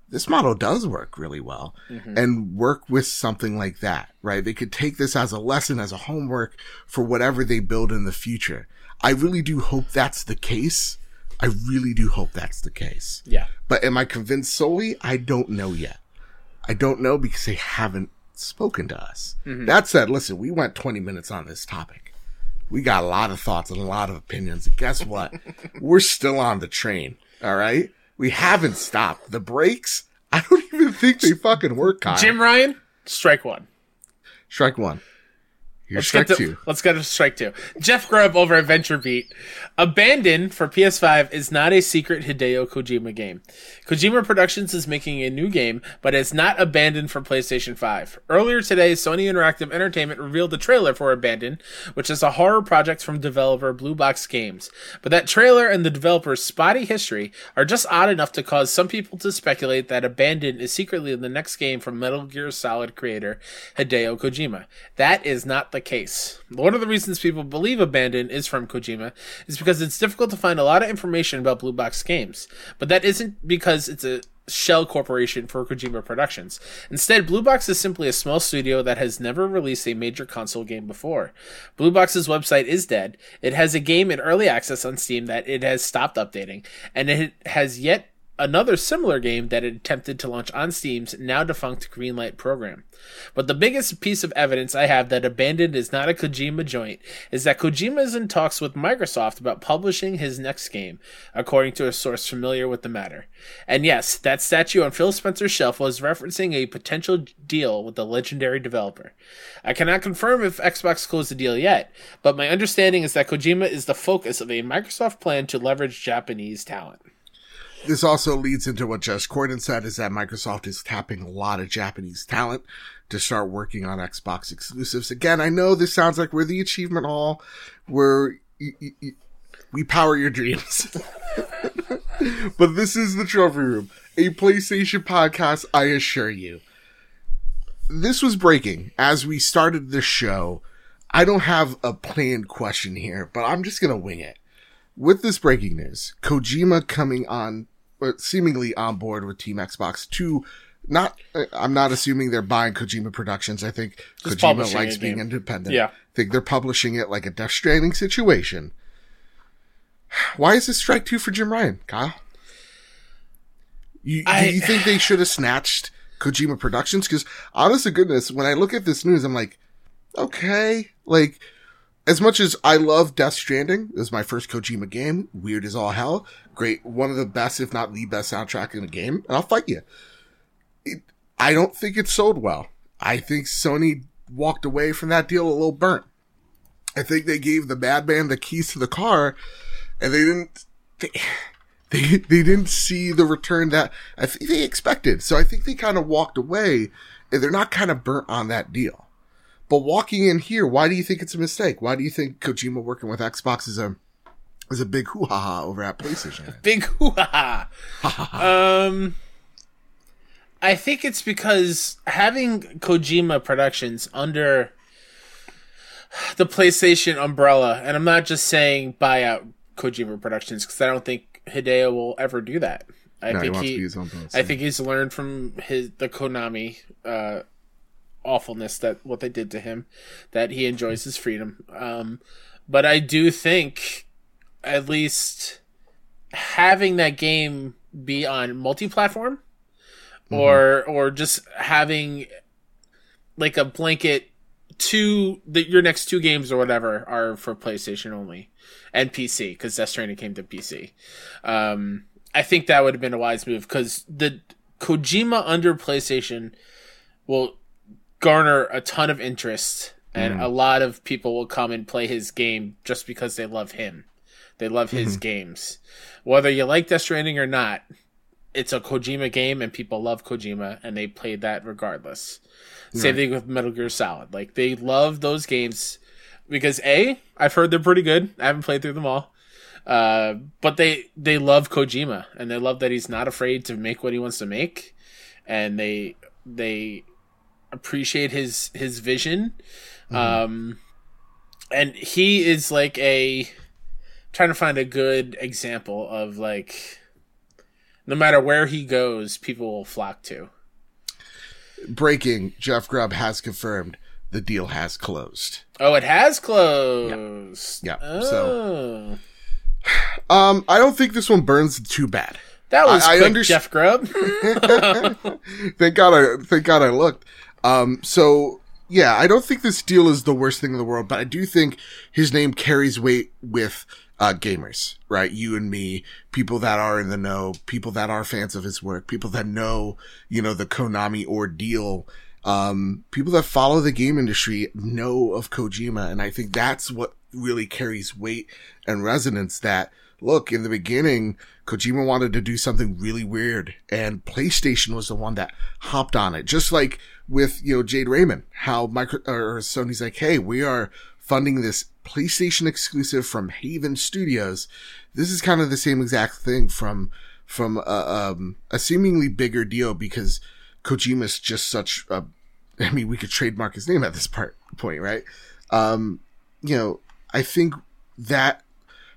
this model does work really well mm-hmm. and work with something like that, right? They could take this as a lesson, as a homework for whatever they build in the future. I really do hope that's the case. I really do hope that's the case. Yeah. But am I convinced solely? I don't know yet. I don't know because they haven't spoken to us. Mm-hmm. That said, listen, we went 20 minutes on this topic. We got a lot of thoughts and a lot of opinions. And guess what? We're still on the train. All right. We haven't stopped. The brakes, I don't even think they fucking work, Kyle. Jim Ryan, strike one. Strike one. Let's get, to, two. let's get to strike two. Jeff Grubb over at VentureBeat. Abandon for PS5 is not a secret Hideo Kojima game. Kojima Productions is making a new game, but it's not Abandon for PlayStation 5. Earlier today, Sony Interactive Entertainment revealed the trailer for Abandon, which is a horror project from developer Blue Box Games. But that trailer and the developer's spotty history are just odd enough to cause some people to speculate that Abandon is secretly the next game from Metal Gear Solid creator Hideo Kojima. That is not the case. One of the reasons people believe Abandon is from Kojima is because it's difficult to find a lot of information about Blue Box Games. But that isn't because it's a shell corporation for Kojima Productions. Instead, Blue Box is simply a small studio that has never released a major console game before. Blue Box's website is dead. It has a game in early access on Steam that it has stopped updating, and it has yet another similar game that it attempted to launch on Steam's now defunct Greenlight program. But the biggest piece of evidence I have that Abandoned is not a Kojima joint is that Kojima is in talks with Microsoft about publishing his next game, according to a source familiar with the matter. And yes, that statue on Phil Spencer's shelf was referencing a potential deal with the legendary developer. I cannot confirm if Xbox closed the deal yet, but my understanding is that Kojima is the focus of a Microsoft plan to leverage Japanese talent this also leads into what Jez Corden said is that Microsoft is tapping a lot of Japanese talent to start working on Xbox exclusives. Again, I know this sounds like we're the achievement hall where we power your dreams. but this is the trophy room, a PlayStation podcast, I assure you. This was breaking as we started the show. I don't have a planned question here, but I'm just going to wing it. With this breaking news, Kojima coming on seemingly on board with Team Xbox to not I'm not assuming they're buying Kojima Productions. I think Just Kojima likes being independent. Yeah. I think they're publishing it like a Death Stranding situation. Why is this strike two for Jim Ryan, Kyle? You, I, do you think they should have snatched Kojima Productions? Because honest to goodness, when I look at this news, I'm like, okay, like as much as I love Death Stranding, it was my first Kojima game, weird as all hell, great, one of the best, if not the best soundtrack in the game, and I'll fight you. It, I don't think it sold well. I think Sony walked away from that deal a little burnt. I think they gave the madman the keys to the car, and they didn't. They, they, they didn't see the return that I they expected. So I think they kind of walked away, and they're not kind of burnt on that deal. But walking in here, why do you think it's a mistake? Why do you think Kojima working with Xbox is a is a big hoo ha over at PlayStation? big hoo ha. um, I think it's because having Kojima Productions under the PlayStation umbrella, and I'm not just saying buy out Kojima Productions because I don't think Hideo will ever do that. I no, think he, he I think he's learned from his the Konami uh, awfulness that what they did to him, that he enjoys his freedom. Um, but I do think at least having that game be on multi-platform mm-hmm. or or just having like a blanket two the, your next two games or whatever are for PlayStation only and PC because Death Stranding came to PC. Um, I think that would have been a wise move because the Kojima under PlayStation will garner a ton of interest and a lot of people will come and play his game just because they love him. They love his games. Whether you like Death Stranding or not, it's a Kojima game and people love Kojima and they played that regardless. Same thing with Metal Gear Solid. Like they love those games because A, I've heard they're pretty good. I haven't played through them all. Uh, but they they love Kojima and they love that he's not afraid to make what he wants to make and they they appreciate his his vision. Um and he is like a trying to find a good example of like no matter where he goes, people will flock to. Breaking: Jeff Grubb has confirmed the deal has closed. Oh, it has closed. Yeah, Oh. so- Um, I don't think this one burns too bad. that was I- I underst- Jeff Grubb. thank God I thank God I looked. Um, so yeah, I don't think this deal is the worst thing in the world, but I do think his name carries weight with uh, gamers, right? You and me, people that are in the know, people that are fans of his work, people that know, you know, the Konami ordeal. Um, people that follow the game industry know of Kojima, and I think that's what really carries weight and resonance that look, in the beginning, Kojima wanted to do something really weird and PlayStation was the one that hopped on it. Just like with, you know, Jade Raymond, how micro, or Sony's like, Hey, we are funding this PlayStation exclusive from Haven Studios. This is kind of the same exact thing from, from, a, um, a seemingly bigger deal because Kojima's just such a, I mean, we could trademark his name at this part, point, right? Um, you know, I think that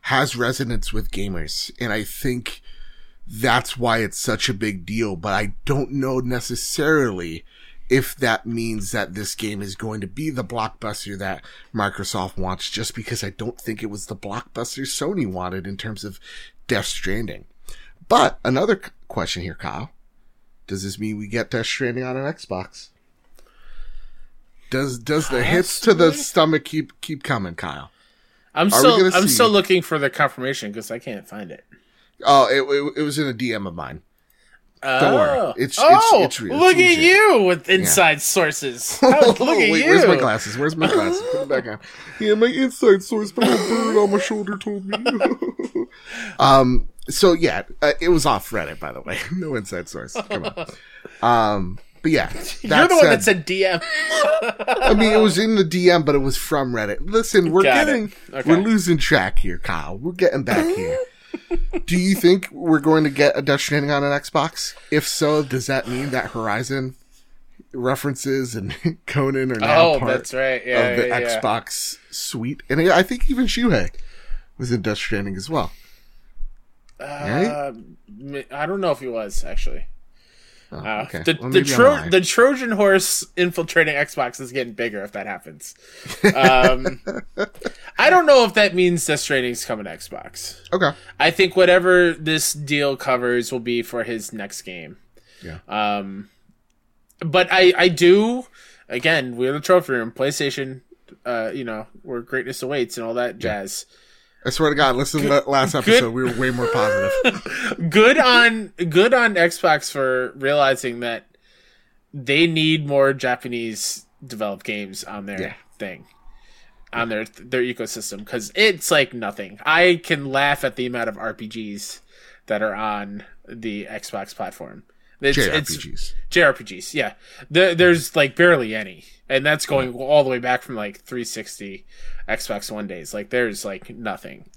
has resonance with gamers. And I think that's why it's such a big deal. But I don't know necessarily if that means that this game is going to be the blockbuster that Microsoft wants, just because I don't think it was the blockbuster Sony wanted in terms of Death Stranding. But another question here, Kyle. Does this mean we get Death Stranding on an Xbox? Does does the hits to the stomach keep keep coming, Kyle? I'm Are still I'm see- still looking for the confirmation because I can't find it. Oh, it, it, it was in a DM of mine. Don't worry. Oh, It's- it's- oh, it's real. It's look at you with inside sources. Oh, look at Wait, you. where's my glasses? Where's my glasses? Put them back on. Yeah, my inside source, but a bird on my shoulder told me. um. So yeah, uh, it was off Reddit, by the way. no inside source. Come on. Um. But yeah, You're the one said- that said DM. I mean, it was in the DM, but it was from Reddit. Listen, we're Got getting, Okay. we're losing track here, Kyle. We're getting back here. Do you think we're going to get a Death Stranding on an Xbox? If so, does that mean that Horizon references and Conan are now oh, part that's right. Yeah, of the yeah, yeah. Xbox suite? And I think even Shuhei was in Death Stranding as well. Uh, I don't know if he was actually. Oh, Uh. The Well, the, Tro- the Trojan horse infiltrating Xbox is getting bigger if that happens. Um, I don't know if that means Death Stranding's coming to Xbox. okay. I think whatever this deal covers will be for his next game. Yeah. Um, but I I do again we're the trophy room PlayStation. Uh, you know where greatness awaits and all that jazz. I swear to God, listen to the last episode. We were way more positive. good on good on Xbox for realizing that they need more Japanese developed games on their Yeah. thing on their their ecosystem because it's like nothing. I can laugh at the amount of RPGs that are on the Xbox platform. It's, it's JRPGs. JRPGs, yeah. There, there's like barely any, and that's going all the way back from like 360, Xbox One days. Like there's like nothing.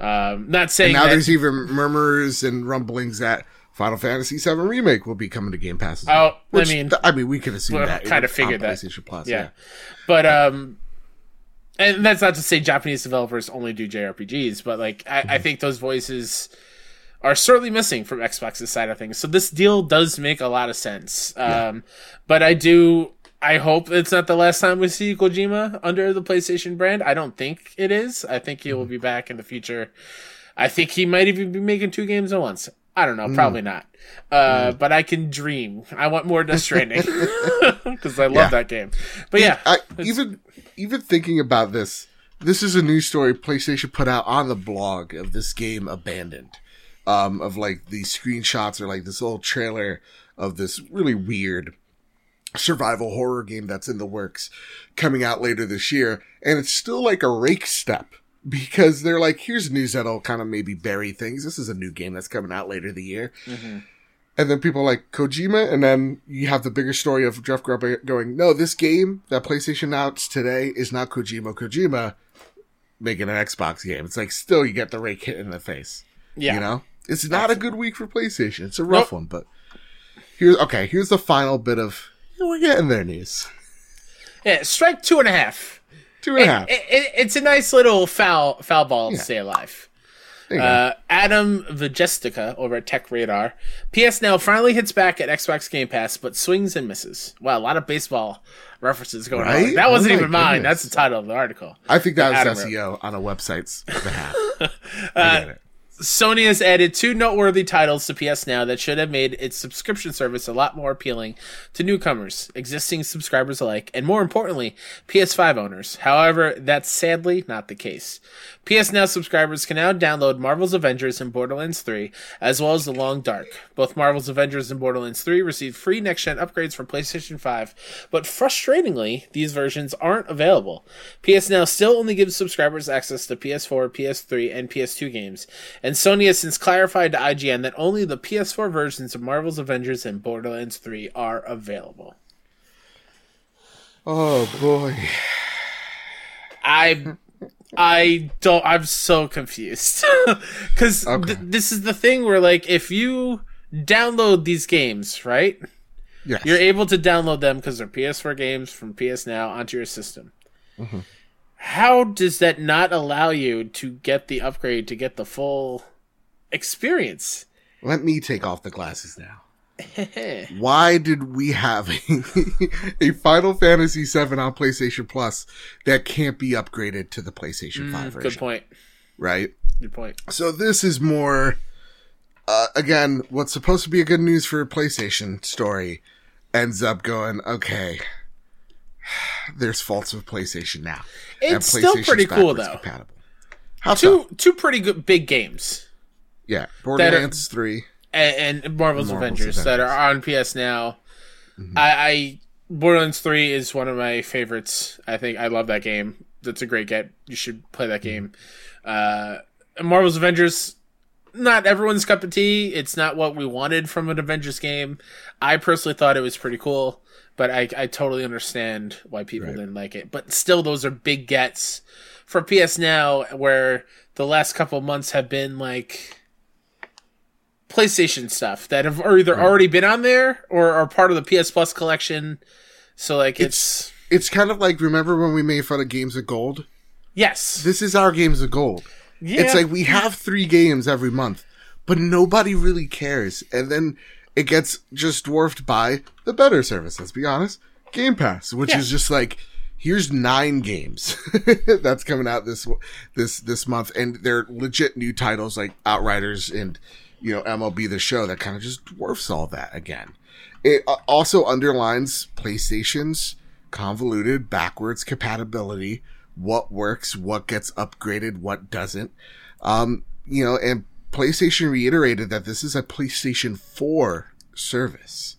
Um, not saying now that, there's even murmurs and rumblings that Final Fantasy VII remake will be coming to Game Pass. As Oh, well, I mean- th- I mean, we could assume Well, that. kinda figured that. Plus. yeah. Yeah. But um, and that's not to say Japanese developers only do JRPGs, but like I, Mm-hmm. I think those voices are certainly missing from Xbox's side of things. So this deal does make a lot of sense. Um, but I do. I hope it's not the last time we see Kojima under the PlayStation brand. I don't think it is. I think he Mm-hmm. will be back in the future. I think he might even be making two games at once. I don't know, probably not. Uh, But I can dream. I want more Death Stranding because I love Yeah. that game. But yeah, I, even even thinking about this, this is a news story PlayStation put out on the blog of this game Abandoned. Um, of like these screenshots or like this little trailer of this really weird survival horror game that's in the works coming out later this year. And it's still like a rake step because they're like, here's news that'll kind of maybe bury things. This is a new game that's coming out later the year. Mm-hmm. And then people are like Kojima, and then you have the bigger story of Jeff Grubb going, "No, this game that PlayStation announced today is not Kojima. Kojima making an Xbox game. It's like still you get the rake hit in the face. yeah. You know, it's not a good week for PlayStation. It's a rough one, but here's okay. Here's the final bit of we're getting there news. yeah. Strike two and a half. Two and a half. It, it, it's a nice little foul foul ball to Yeah. stay alive. There you go. Uh, Adam Vjestica over at Tech Radar. PS Now finally hits back at Xbox Game Pass, but swings and misses. Wow, a lot of baseball references going on. That wasn't Oh even mine. That's the title of the article. I think that Adam was wrote. SEO on a website's behalf. Uh, I get it. Sony has added two noteworthy titles to PS Now that should have made its subscription service a lot more appealing to newcomers, existing subscribers alike, and more importantly, PS5 owners. However, that's sadly not the case. PS Now subscribers can now download Marvel's Avengers and Borderlands 3, as well as The Long Dark. Both Marvel's Avengers and Borderlands 3 receive free next-gen upgrades for PlayStation 5, but frustratingly, these versions aren't available. PS Now still only gives subscribers access to PS4, PS3, and PS2 games, and Sony has since clarified to IGN that only the PS4 versions of Marvel's Avengers and Borderlands 3 are available. Oh boy. I I don't I'm so confused. Cuz Okay. this is the thing where like if you download these games, right? Yes. You're able to download them cuz they're PS4 games from PS Now onto your system. Mm-hmm. How does that not allow you to get the upgrade to get the full experience? Let me take off the glasses now. Why did we have a, a Final Fantasy VII on PlayStation Plus that can't be upgraded to the PlayStation 5 version? Mm, Good point. Right? Good point. So this is more, uh, again, what's supposed to be a good news for a PlayStation story ends up going, okay, there's faults with PlayStation now. It's still pretty cool though. Compatible. How so? Two two pretty good big games. Yeah. Borderlands 3. and, and Marvel's, Marvel's Avengers, that are on PS Now. Mm-hmm. I, I Borderlands Three is one of my favorites. I think I love that game. That's a great get. You should play that game. Uh, Marvel's Avengers, not everyone's cup of tea. It's not what we wanted from an Avengers game. I personally thought it was pretty cool, but I, I totally understand why people Right. didn't like it. But still, those are big gets for PS Now, where the last couple months have been like PlayStation stuff that have either already been on there or are part of the PS Plus collection. So like it's, It's kind of like, remember when we made fun of Games of Gold? yes, This is our Games of Gold. yeah, It's like we have three games every month, but nobody really cares. And then it gets just dwarfed by the better service, let's be honest. Game Pass, which Yeah. is just like, here's nine games that's coming out this, this, this month. And they're legit new titles like Outriders and, you know, MLB The Show that kind of just dwarfs all that again. It also underlines PlayStation's convoluted backwards compatibility. What works, what gets upgraded, what doesn't. Um, you know, and PlayStation reiterated that this is a PlayStation 4 service.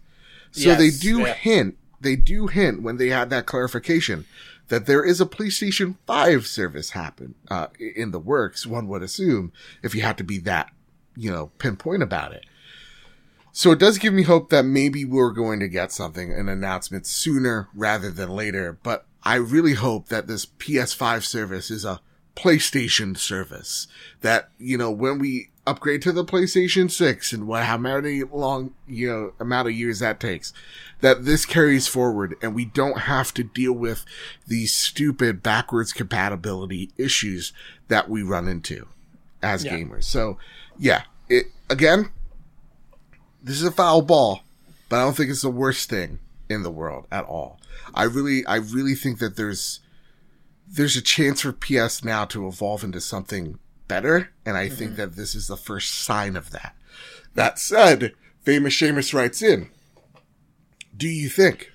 So Yes, they do yeah. hint, they do hint when they had that clarification that there is a PlayStation 5 service happen, uh, in the works, one would assume, if you had to be that, you know, pinpoint about it. So it does give me hope that maybe we're going to get something, an announcement sooner rather than later. But I really hope that this PS5 service is a PlayStation service. That, you know, when we upgrade to the PlayStation 6 and what, how many long, you know, amount of years that takes, that this carries forward and we don't have to deal with these stupid backwards compatibility issues that we run into as Yeah. gamers. So, yeah, it, again, this is a foul ball, but I don't think it's the worst thing in the world at all. I really, I really think that there's, there's a chance for PS now to evolve into something better, and I think mm-hmm. that this is the first sign of that. That said, famous Seamus writes in. Do you think?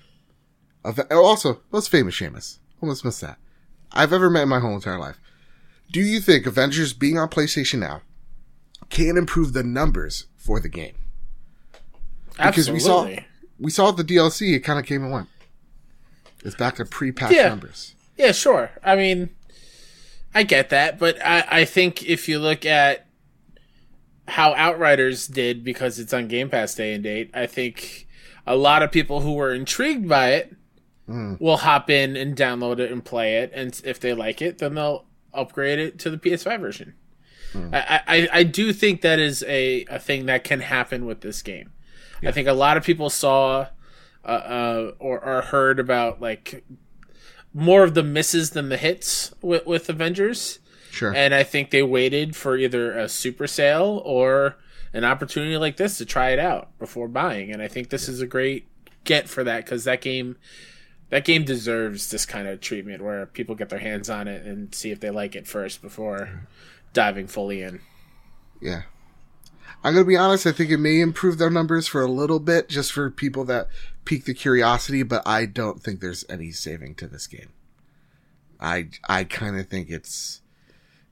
Of, oh, also, what's famous Seamus? Almost missed that. I've ever met in my whole entire life. Do you think Avengers being on PlayStation now can improve the numbers for the game? Because Absolutely. we saw we saw the DLC, it kind of came and went. It's back to pre-patch Yeah. numbers. Yeah, sure. I mean, I get that, but I, I think if you look at how Outriders did because it's on Game Pass day and date, I think a lot of people who were intrigued by it will hop in and download it and play it, and if they like it, then they'll upgrade it to the PS5 version. I, I, I do think that is a, a thing that can happen with this game. I think a lot of people saw uh, uh, or, or heard about like more of the misses than the hits with, with Avengers. Sure. And I think they waited for either a super sale or an opportunity like this to try it out before buying. And I think this is a great get for that because that game, that game deserves this kind of treatment where people get their hands on it and see if they like it first before diving fully in. Yeah. I'm gonna be honest. I think it may improve their numbers for a little bit, just for people that pique the curiosity. But I don't think there's any saving to this game. I I kind of think it's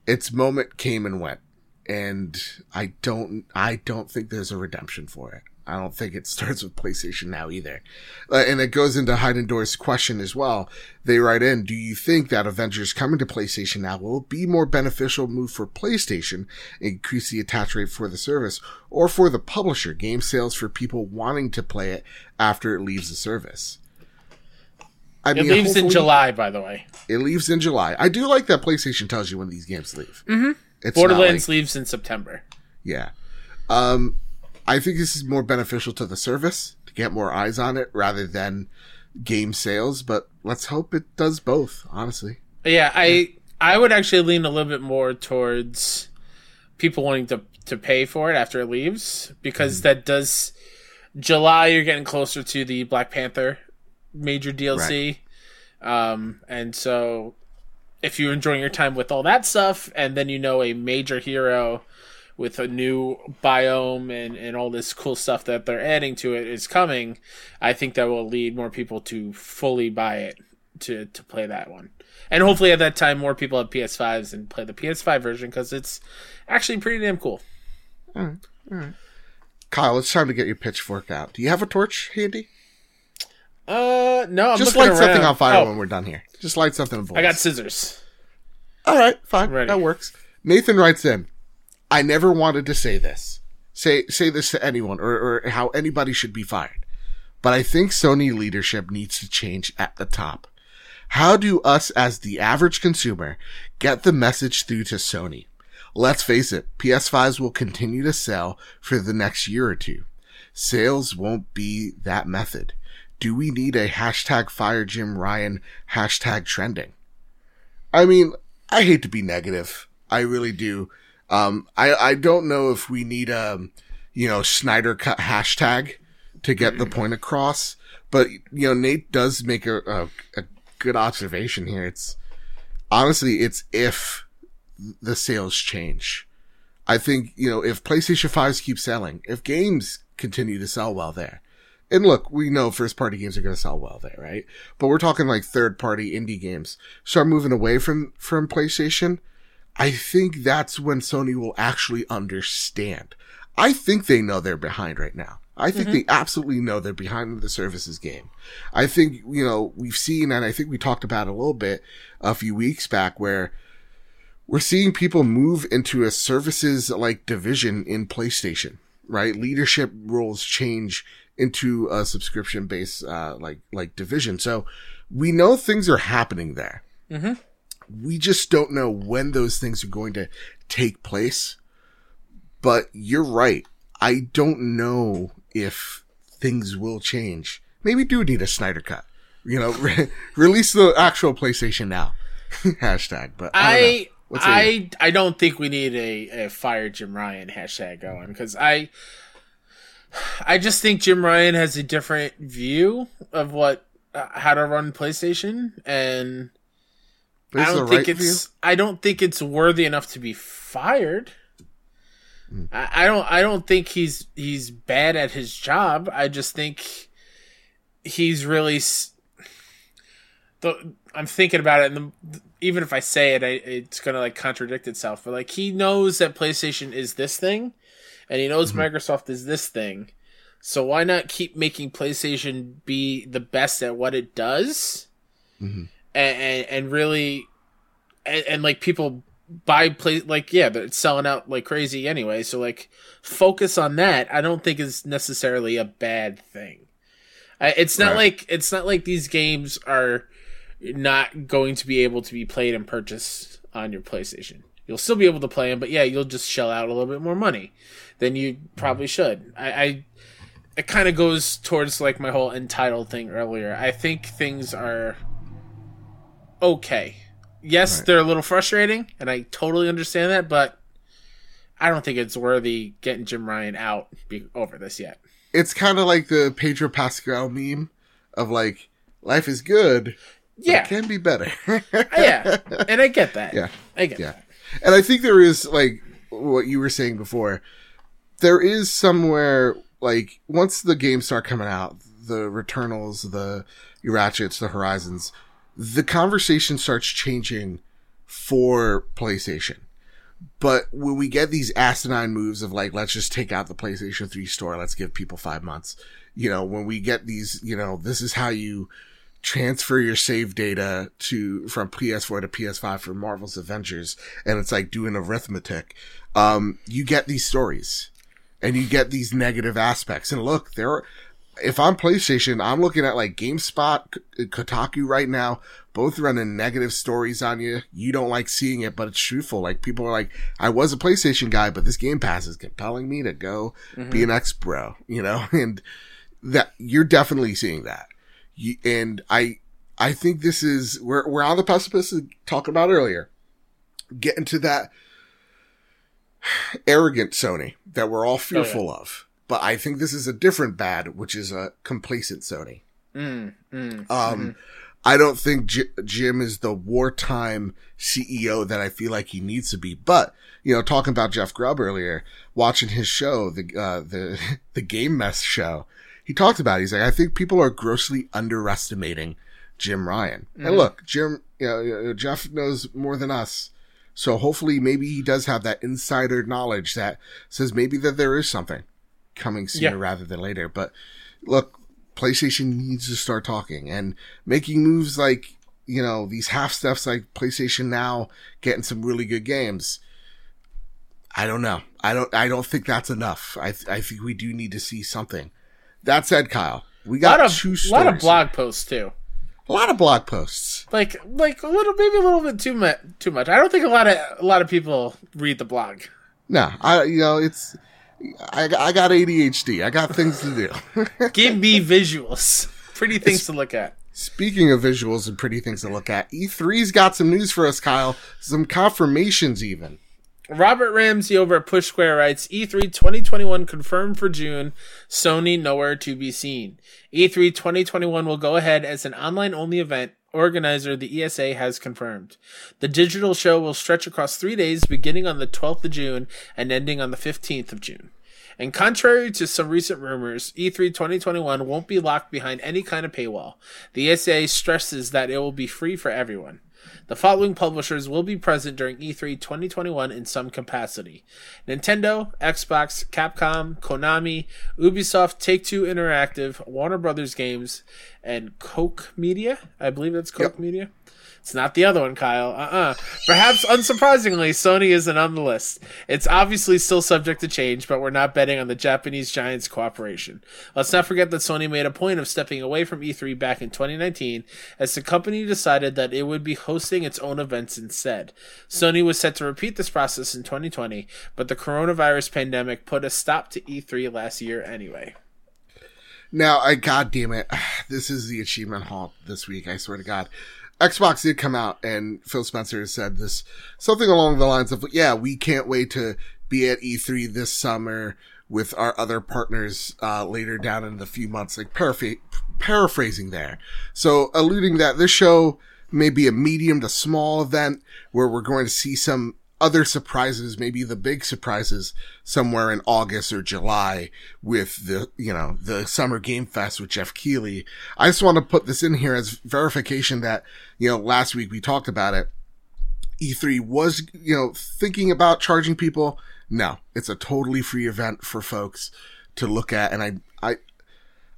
its moment came and went, and I don't I don't think there's a redemption for it. I don't think it starts with PlayStation now either. Uh, and it goes into Hyde and Door's question as well. They write in, do you think that Avengers coming to PlayStation now will be more beneficial move for PlayStation, increase the attach rate for the service, or for the publisher, game sales for people wanting to play it after it leaves the service? I It leaves in July, by the way. It leaves in July. I do like that PlayStation tells you when these games leave. Mm-hmm. It's Borderlands like- leaves in September. yeah. Um, I think this is more beneficial to the service to get more eyes on it rather than game sales, but let's hope it does both, honestly. Yeah, I I would actually lean a little bit more towards people wanting to to pay for it after it leaves because that does July you're getting closer to the Black Panther major DLC. Um and so if you're enjoying your time with all that stuff and then you know a major hero with a new biome and, and all this cool stuff that they're adding to it is coming, I think that will lead more people to fully buy it to, to play that one. And hopefully at that time, more people have PS5s and play the PS5 version because it's actually pretty damn cool. All right, Kyle, it's time to get your pitchfork out. Do you have a torch handy? Uh, no, I'm Just light something on fire Oh, when we're done here. Just light something. On fire. I got scissors. All right, fine. That works. Nathan writes in, I never wanted to say this. Say say this to anyone or, or how anybody should be fired. But I think Sony leadership needs to change at the top. How do us as the average consumer get the message through to Sony? Let's face it, PS5s will continue to sell for the next year or two. Sales won't be that method. Do we need a hashtag fire Jim Ryan hashtag trending? I mean, I hate to be negative. I really do. Um, I, I don't know if we need a, you know, Snyder cut hashtag to get the point across, but, you know, Nate does make a, a, a good observation here. It's honestly, it's if the sales change. I think, you know, if PlayStation 5s keep selling, if games continue to sell well there, and look, we know first party games are going to sell well there, right? But we're talking like third party indie games start moving away from, from PlayStation. I think that's when Sony will actually understand. I think they know they're behind right now. I think they absolutely know they're behind the services game. I think, you know, we've seen, and I think we talked about it a little bit a few weeks back where we're seeing people move into a services like division in PlayStation, right? Leadership roles change into a subscription based, uh, like, like division. So we know things are happening there. We just don't know when those things are going to take place. But you're right. I don't know if things will change. Maybe do need a Snyder cut. You know, re- release the actual PlayStation now. Hashtag. But I. I I I don't think we need a, a fire Jim Ryan hashtag going because I I just think Jim Ryan has a different view of what uh, how to run PlayStation and I don't think right it's I don't think it's worthy enough to be fired. Mm. I, I don't. I don't think he's he's bad at his job. I just think he's really. The, I'm thinking about it, and the, even if I say it, I, it's gonna like contradict itself. But like he knows that PlayStation is this thing, and he knows mm-hmm. Microsoft is this thing. So why not keep making PlayStation be the best at what it does, mm-hmm. And, and, and really, and, and like people buy play like yeah, but it's selling out like crazy anyway. So like focus on that. I don't think is necessarily a bad thing. It's not right. like it's not like these games are not going to be able to be played and purchased on your PlayStation. You'll still be able to play them, but yeah, you'll just shell out a little bit more money than you probably mm-hmm. should. I, I it kind of goes towards like my whole entitled thing earlier. I think things are okay. Yes, right. they're a little frustrating, and I totally understand that, but I don't think it's worthy getting Jim Ryan out over this yet. It's kind of like the Pedro Pascal meme of like life is good, yeah, it can be better. yeah, and I get that. Yeah, I get yeah. that. And I think there is like what you were saying before. There is somewhere like once the games start coming out, the Returnals, the Ratchets, the Horizons, the conversation starts changing for PlayStation. But when we get these asinine moves of like, let's just take out the PlayStation 3 store, let's give people five months. You know, when we get these, you know, this is how you transfer your save data to from PS4 to PS5 for Marvel's Avengers, and it's like doing arithmetic. Um, you get these stories, and you get these negative aspects. And look, there. Are, if I'm PlayStation, I'm looking at like GameSpot, Kotaku right now, both running negative stories on you. You don't like seeing it, but it's truthful. Like people are like, I was a PlayStation guy, but this Game Pass is compelling me to go mm-hmm. be an ex bro, you know, and that you're definitely seeing that and I, I think this is we're we're on the precipice of talking about earlier, getting to that arrogant Sony that we're all fearful oh, yeah. of. But I think this is a different bad, which is a complacent Sony. Mm, mm, um, mm-hmm. I don't think J- Jim is the wartime CEO that I feel like he needs to be. But you know, talking about Jeff Grubb earlier, watching his show, the uh, the the Game Mess show, he talked about it. He's like, I think people are grossly underestimating Jim Ryan. Mm-hmm. And look, Jim, you know, Jeff knows more than us. So hopefully maybe he does have that insider knowledge that says maybe that there is something coming sooner yeah. rather than later. But look, PlayStation needs to start talking and making moves like, you know, these half steps like PlayStation Now getting some really good games. I don't know. I don't, I don't think that's enough. I, I think we do need to see something. That said, Kyle, we got a lot of, two stories. Lot of blog posts too. A lot of blog posts. Like, like a little, maybe a little bit too much. Too much. I don't think a lot of a lot of people read the blog. No, I, you know, it's. I, I got ADHD. I got things to do. Give me visuals. Pretty things it's, to look at. Speaking of visuals and pretty things to look at, E3's got some news for us, Kyle. Some confirmations, even. Robert Ramsey over at Push Square writes E3 2021 confirmed for June, Sony nowhere to be seen. E3 2021 will go ahead as an online only event. Organizer, the ESA, has confirmed. The digital show will stretch across three days beginning on the 12th of June and ending on the 15th of June. And contrary to some recent rumors, E3 2021 won't be locked behind any kind of paywall. The ESA stresses that it will be free for everyone. The following publishers will be present during E3 2021 in some capacity Nintendo, Xbox, Capcom, Konami, Ubisoft, Take Two Interactive, Warner Brothers Games, and Koch Media. I believe that's Koch yep. Media. It's not the other one, Kyle. Uh-uh. Perhaps unsurprisingly, Sony isn't on the list. It's obviously still subject to change, but we're not betting on the Japanese giants' cooperation. Let's not forget that Sony made a point of stepping away from E3 back in 2019 as the company decided that it would be hosting its own events instead. Sony was set to repeat this process in 2020, but the coronavirus pandemic put a stop to E3 last year anyway. Now, I goddamn it, this is the achievement hall this week. I swear to God. Xbox did come out and Phil Spencer said this something along the lines of, yeah, we can't wait to be at E3 this summer with our other partners, uh, later down in the few months, like paraphr- paraphrasing there. So alluding that this show may be a medium to small event where we're going to see some other surprises, maybe the big surprises somewhere in August or July with the, you know, the summer game fest with Geoff Keighley. I just want to put this in here as verification that, you know, last week we talked about it. E3 was, you know, thinking about charging people. No, it's a totally free event for folks to look at. And I, I,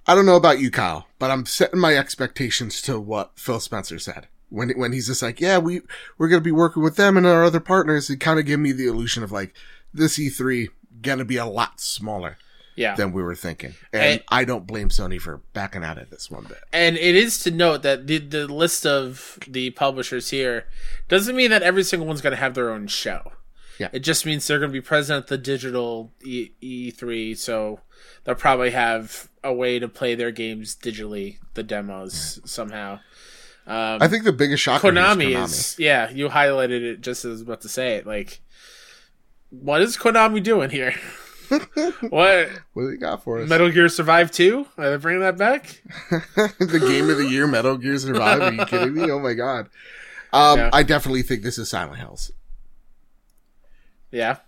I don't know about you, Kyle, but I'm setting my expectations to what Phil Spencer said when when he's just like, yeah, we we're gonna be working with them and our other partners. It kind of gave me the illusion of like this E3 gonna be a lot smaller Yeah. than we were thinking, and, And- I don't blame Sony for backing out of this one bit. And it is to note that the the list of the publishers here doesn't mean that every single one's going to have their own show. Yeah. It just means they're going to be present at the digital e- E3, so they'll probably have a way to play their games digitally, the demos somehow. Um, I think the biggest shocker here Konami, Konami. is yeah. You highlighted it just as I was about to say it. Like, what is Konami doing here? what What do they got for us? Metal Gear Survive Two? Are they bringing that back? the game of the year, Metal Gear Survive. Are you kidding me? Oh my god. Um, Yeah. I definitely think this is Silent Hills. Yeah.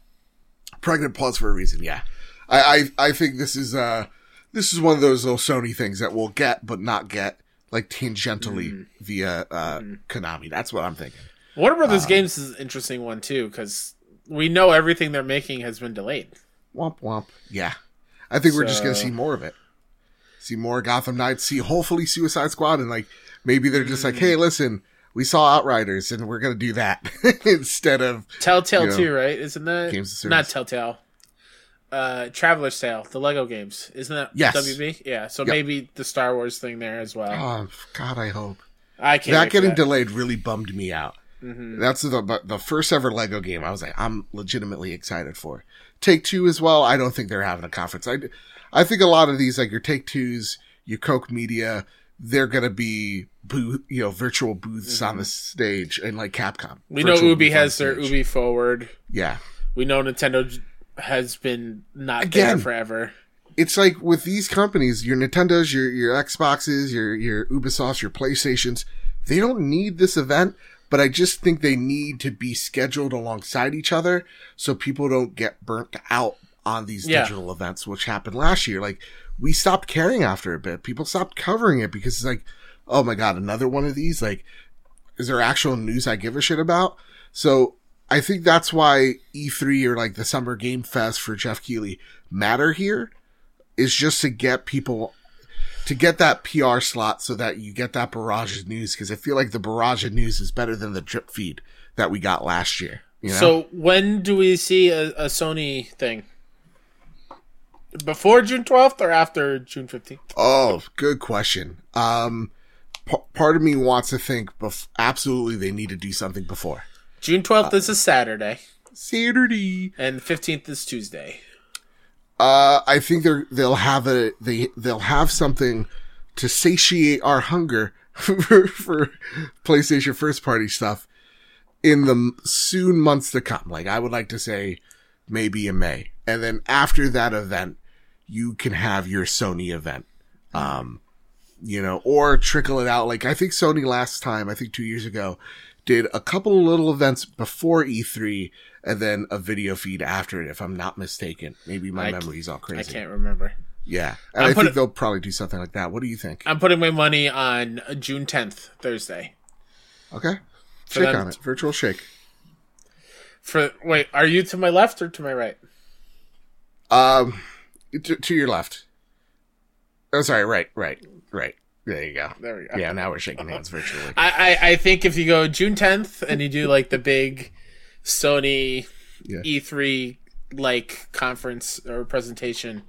Pregnant pause for a reason. Yeah, I, I I think this is uh this is one of those little Sony things that we'll get but not get like tangentially Mm. via uh Konami. That's what I'm thinking. Warner Brothers Games is an interesting one too because we know everything they're making has been delayed. Womp womp. Yeah, I think we're just gonna see more of it. See more Gotham Knights. See hopefully Suicide Squad, and like maybe they're just Mm. like, hey, listen, we saw Outriders, and we're gonna do that instead of Telltale You know, too, right? Isn't that games of not Telltale? Uh, Traveler's Tale, the Lego games, isn't that Yes. WB? Yeah, so Yep. maybe the Star Wars thing there as well. oh God, I hope. I can't. that getting that. delayed really bummed me out. Mhm. That's the the first ever Lego game. I was like, I'm legitimately excited for. Take Two as well. I don't think they're having a conference. I, I think a lot of these, like your Take Twos, your Koch Media, they're gonna be booth, you know, virtual booths on the stage, and like Capcom. Mm-hmm. We know Ubi has their. Ubi Forward. Yeah, We know Nintendo has been not Again. there forever. it's like with these companies, your Nintendos, your your Xboxes, your your Ubisofts, your PlayStations, they don't need this event, but I just think they need to be scheduled alongside each other so people don't get burnt out on these Yeah. digital events, which happened last year. Like we stopped caring after a bit. People stopped covering it because it's like, oh my god, another one of these. Like, is there actual news I give a shit about? So I think that's why E3 or like the Summer Game Fest for Geoff Keighley matter here is just to get people to get that PR slot so that you get that barrage of news because I feel like the barrage of news is better than the drip feed that we got last year. You know? So when do we see a, a Sony thing? Before June twelfth or after June fifteenth? oh, good question. Um, p- part of me wants to think bef- absolutely they need to do something before June twelfth is a Saturday, Saturday. and fifteenth is Tuesday. Uh, I think they're they'll have a they they'll have something to satiate our hunger for, for PlayStation first party stuff in the soon months to come. Like I would like to say maybe in May, and then after that event, you can have your Sony event. Um, you know, or trickle it out. Like I think Sony last time, I think two years ago, did a couple of little events before E3 and then a video feed after it, if I'm not mistaken. Maybe my I memory's all crazy. I can't remember. Yeah. And I'm I think they'll probably do something like that. What do you think? I'm putting my money on June tenth, Thursday. Okay. For Shake them on it. Virtual shake. For wait, are you to my left or to my right? Um, to, to your left. Oh, sorry. Right, right, right. There you go. There we go. Yeah, now we're shaking hands virtually. I, I, I think if you go June 10th and you do like the big Sony Yeah. E3 like conference or presentation,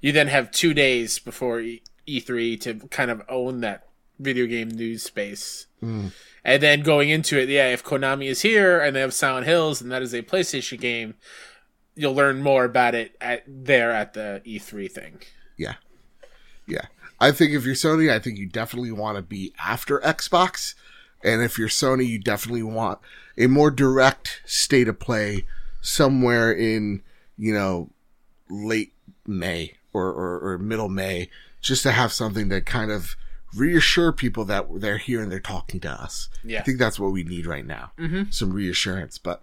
you then have two days before E- E3 to kind of own that video game news space. Mm. And then going into it, yeah, if Konami is here and they have Silent Hills and that is a PlayStation game, you'll learn more about it at there at the E3 thing. Yeah. Yeah. I think if you're Sony, I think you definitely want to be after Xbox. And if you're Sony, you definitely want a more direct state of play somewhere in, you know, late May or, or, or middle May, just to have something that kind of reassure people that they're here and they're talking to us. Yeah. I think that's what we need right now. Mhm. Some reassurance. But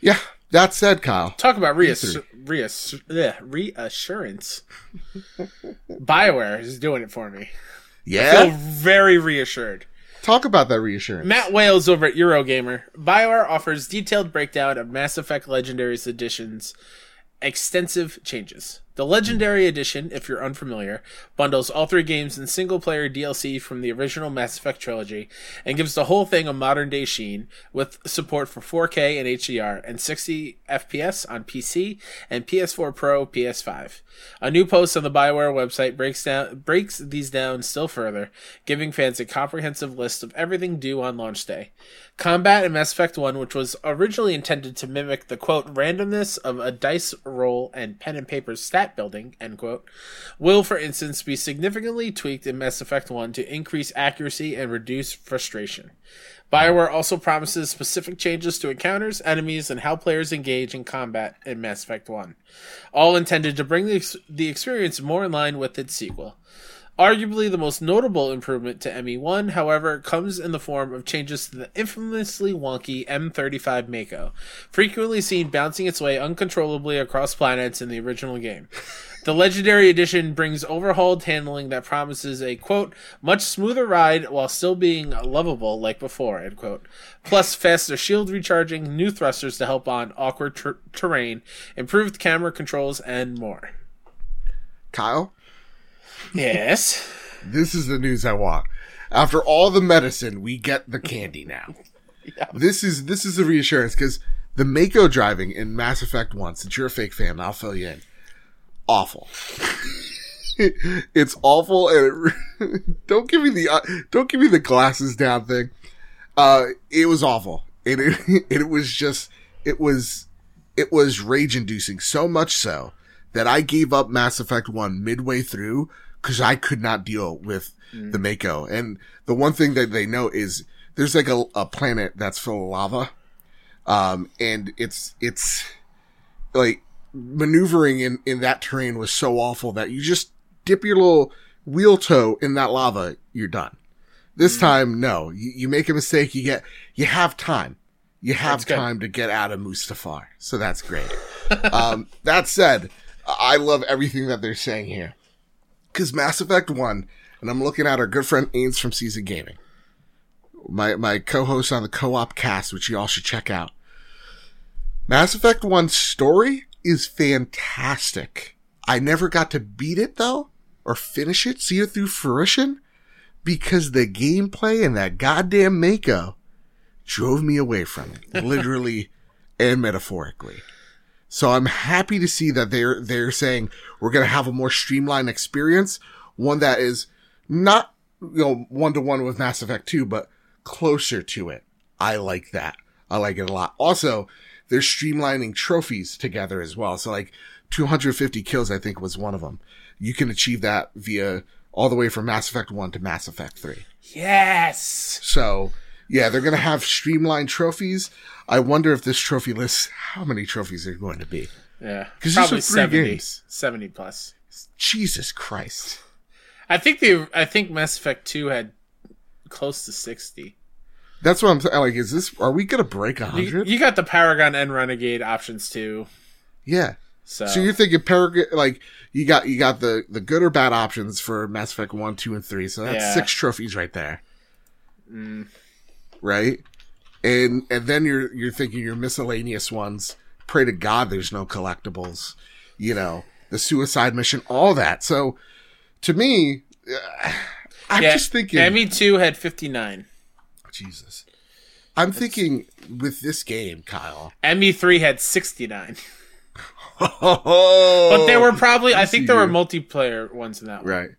Yeah. That said, Kyle. Talk about reass- reass- yeah, reassurance. Bioware is doing it for me. I Yeah. feel very reassured. Talk about that reassurance. Matt Wales over at Eurogamer. BioWare offers detailed breakdown of Mass Effect Legendary's Edition's extensive changes. The Legendary Edition, if you're unfamiliar, bundles all three games in single player DLC from the original Mass Effect trilogy and gives the whole thing a modern day sheen with support for 4K and HDR and 60 FPS on PC and PS4 Pro, PS5. A new post on the BioWare website breaks down breaks these down still further, giving fans a comprehensive list of everything due on launch day. Combat in Mass Effect 1, which was originally intended to mimic the quote randomness of a dice roll and pen and paper stat building, end quote, will, for instance, be significantly tweaked in Mass Effect 1 to increase accuracy and reduce frustration. Bioware also promises specific changes to encounters, enemies, and how players engage in combat in Mass Effect 1, all intended to bring the, the experience more in line with its sequel. Arguably the most notable improvement to ME1, however, comes in the form of changes to the infamously wonky M35 Mako, frequently seen bouncing its way uncontrollably across planets in the original game. The Legendary Edition brings overhauled handling that promises a quote much smoother ride while still being lovable like before end quote. Plus faster shield recharging, new thrusters to help on awkward ter- terrain, improved camera controls, and more. Kyle, Yes. this is the news I want. After all the medicine, we get the candy now. This is this is the reassurance because the Mako driving in Mass Effect One. Since you're a fake fan, I'll fill you in. Awful. it's awful, and it, don't give me the uh, don't give me the glasses down thing. Uh, it was awful, and it it was just it was it was rage inducing so much so that I gave up Mass Effect 1 midway through because I could not deal with the Mako. And the one thing that they know is there's like a, a planet that's full of lava. Um, and it's, it's like maneuvering in, in that terrain was so awful that you just dip your little wheel toe in that lava, you're done. This time, no, you, you make a mistake, you get, you have time. You have That's good. time to get out of Mustafar. So that's great. um, that said, I love everything that they're saying here. Cause Mass Effect 1, and I'm looking at our good friend Ains from Season Gaming. My, my co-host on the co-op cast, which you all should check out. Mass Effect 1's story is fantastic. I never got to beat it though, or finish it, see it through fruition, because the gameplay and that goddamn Mako drove me away from it, literally and metaphorically. So I'm happy to see that they're they're saying we're gonna have a more streamlined experience, one that is not you know one to one with Mass Effect 2, but closer to it. I like that. I like it a lot. Also, they're streamlining trophies together as well. So like 250 kills, I think was one of them. You can achieve that via all the way from Mass Effect 1 to Mass Effect 3. Yes. So yeah, they're going to have streamlined trophies. I wonder if this trophy list, how many trophies are going to be? Yeah. 'Cause these Probably are three 70. games. 70 plus. Jesus Christ. I think they I think Mass Effect 2 had close to 60. That's what I'm saying. Like, is this, are we going to break a You, hundred? you got the Paragon and Renegade options too. Yeah. So, So you're thinking Paragon, like, you got, you got the, the good or bad options for Mass Effect 1, 2, and 3. So that's Yeah. six trophies right there. Mm. Right? And, and then you're, you're thinking your miscellaneous ones. Pray to God there's no collectibles. You know, the suicide mission, all that. So to me, uh, I'm yeah, just thinking. Emmy 2 had 59. Jesus. I'm thinking with this game, Kyle. ME3 had 69. Oh, But there were probably I think there were multiplayer ones in that one. right.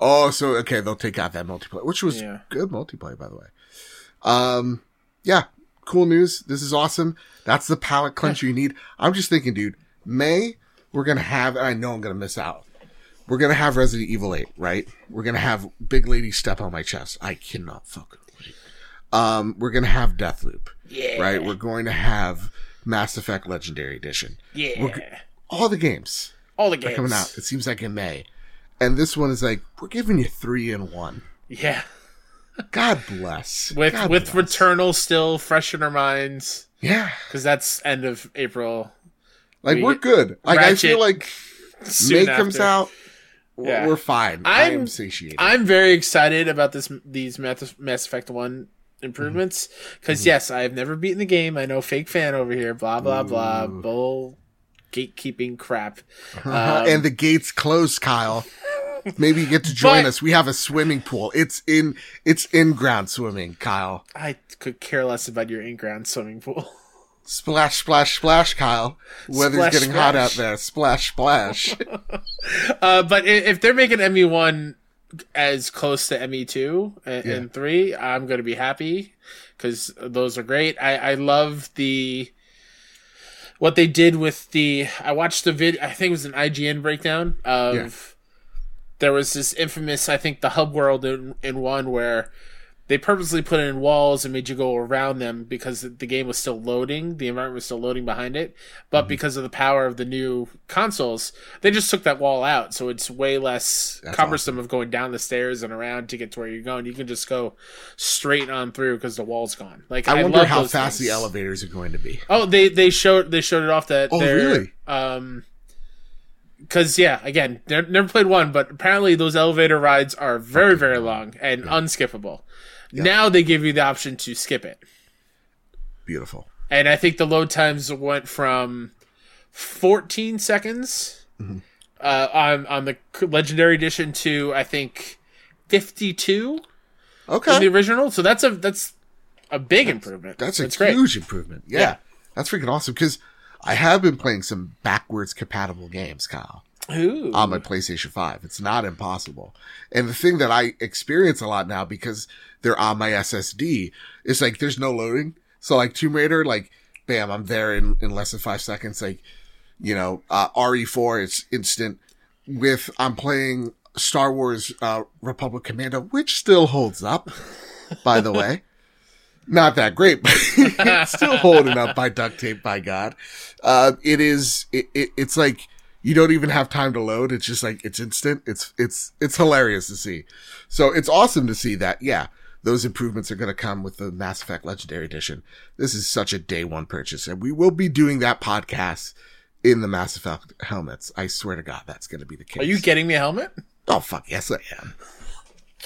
Oh, so okay, they'll take out that multiplayer, which was Yeah. good multiplayer, by the way. Um, yeah, cool news. This is awesome. That's the palate cleanser you need. I'm just thinking, dude. May we're gonna have, and I know I'm gonna miss out. We're gonna have Resident Evil 8, right? We're gonna have Big Lady step on my chest. I cannot fucking wait. Um, we're gonna have Deathloop, Yeah. right? We're going to have Mass Effect Legendary Edition. Yeah. We're- all the games All the are games coming out. It seems like in May, and this one is like we're giving you three in one. Yeah. God bless. with God with bless. Returnal still fresh in our minds Yeah, because that's end of April. like We- are good. Like I feel like May comes out, we're- Yeah. we're fine. I I'm- satiated. I'm very excited about this these Mass Effect One improvements because yes, I have never beaten the game. I know fake fan over here. Blah blah blah. Bull gatekeeping crap. Um, and the gates closed, Kyle. Maybe you get to join But- us. We have a swimming pool. It's in it's in ground swimming, Kyle. I could care less about your in-ground swimming pool. Splash, splash, splash, Kyle. Weather's Splash, getting hot out there. Splash, splash. Uh, but if they're making ME one as close to ME two and, Yeah. and three, I'm going to be happy because those are great. I, I love the what they did with the. I watched the vid. I think it was an IGN breakdown of. Yeah. There was this infamous, I think, the hub world in, in one where they purposely put in walls and made you go around them because the game was still loading, the environment was still loading behind it. But Mm-hmm. because of the power of the new consoles, they just took that wall out, so it's way less That's cumbersome of going down the stairs and around to get to where you're going. You can just go straight on through because the wall's gone. Like I I, wonder love how fast things. the elevators are going to be. Oh, they they showed they showed it off that. Oh, they're, really? Um, because yeah, again, never played one, but apparently those elevator rides are very very long and unskippable. Now they give you the option to skip it, Beautiful. and I think the load times went from 14 seconds Mm-hmm. uh, on on the legendary edition to I think 52 Okay. in the original. So that's a that's a big improvement. That's a That's great. huge improvement. Yeah. Yeah. That's freaking awesome because I have been playing some backwards compatible games, Kyle. Ooh. on my PlayStation 5. It's not impossible. And the thing that I experience a lot now because they're on my SSD is like there's no loading. So like Tomb Raider, like bam, I'm there in, in less than five seconds. Like, you know, uh, RE4, it's instant with, I'm playing Star Wars, uh, Republic Commando, which still holds up, by the way. Not that great, but it's still holding up by duct tape, by God. Uh, it is, it, it, it's like, you don't even have time to load. It's just like, it's instant. It's, it's, it's hilarious to see. So it's awesome to see that. Yeah. Those improvements are going to come with the Mass Effect Legendary Edition. This is such a day one purchase and we will be doing that podcast in the Mass Effect helmets. I swear to God, that's going to be the case. Are you getting me a helmet? Oh, fuck. Yes, I am.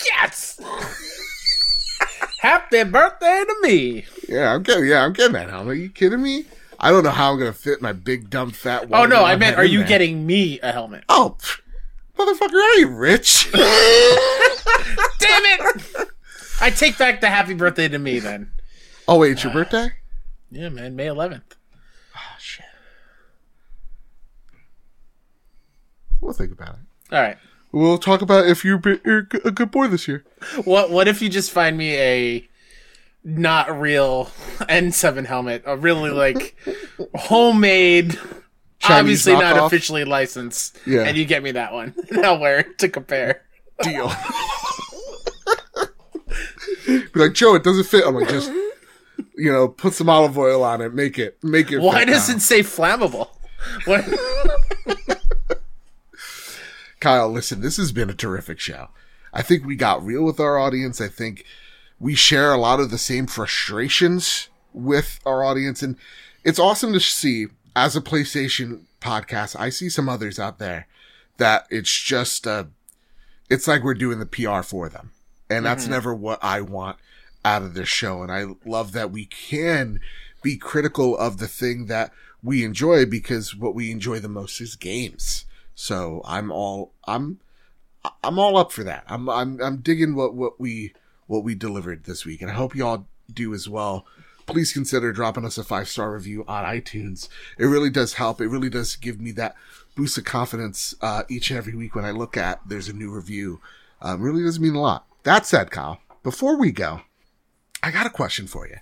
Yes. Happy birthday to me. Yeah, I'm getting, yeah, I'm getting that helmet. Are you kidding me? I don't know how I'm going to fit my big, dumb, fat Oh no, I meant are you getting me a helmet? Oh, pff, motherfucker, are you rich? Damn it! I take back the happy birthday to me then. oh, wait, it's your uh, birthday? Yeah, man, May 11th. Oh, ah, shit. We'll think about it. All right. We'll talk about if you're you're a good boy this year. What what if you just find me a not real N7 helmet, a really like homemade Chinese obviously not knockoff? officially licensed. Yeah. And you get me that one. And I'll wear it to compare. Deal. Be like, Joe, it doesn't fit. I'm like, just, you know, put some olive oil on it, make it, make it. Why does now. it say flammable? What? Kyle, listen, this has been a terrific show. I think we got real with our audience. I think we share a lot of the same frustrations with our audience. And it's awesome to see as a PlayStation podcast, I see some others out there that it's just, uh, it's like we're doing the PR for them. And that's never what I want out of this show. And I love that we can be critical of the thing that we enjoy because what we enjoy the most is games. So I'm all, I'm, I'm all up for that. I'm, I'm, I'm digging what, what we, what we delivered this week. And I hope y'all do as well. Please consider dropping us a five star review on iTunes. It really does help. It really does give me that boost of confidence, uh, each and every week when I look at there's a new review. Um, really does mean a lot. That said, Kyle, before we go, I got a question for you.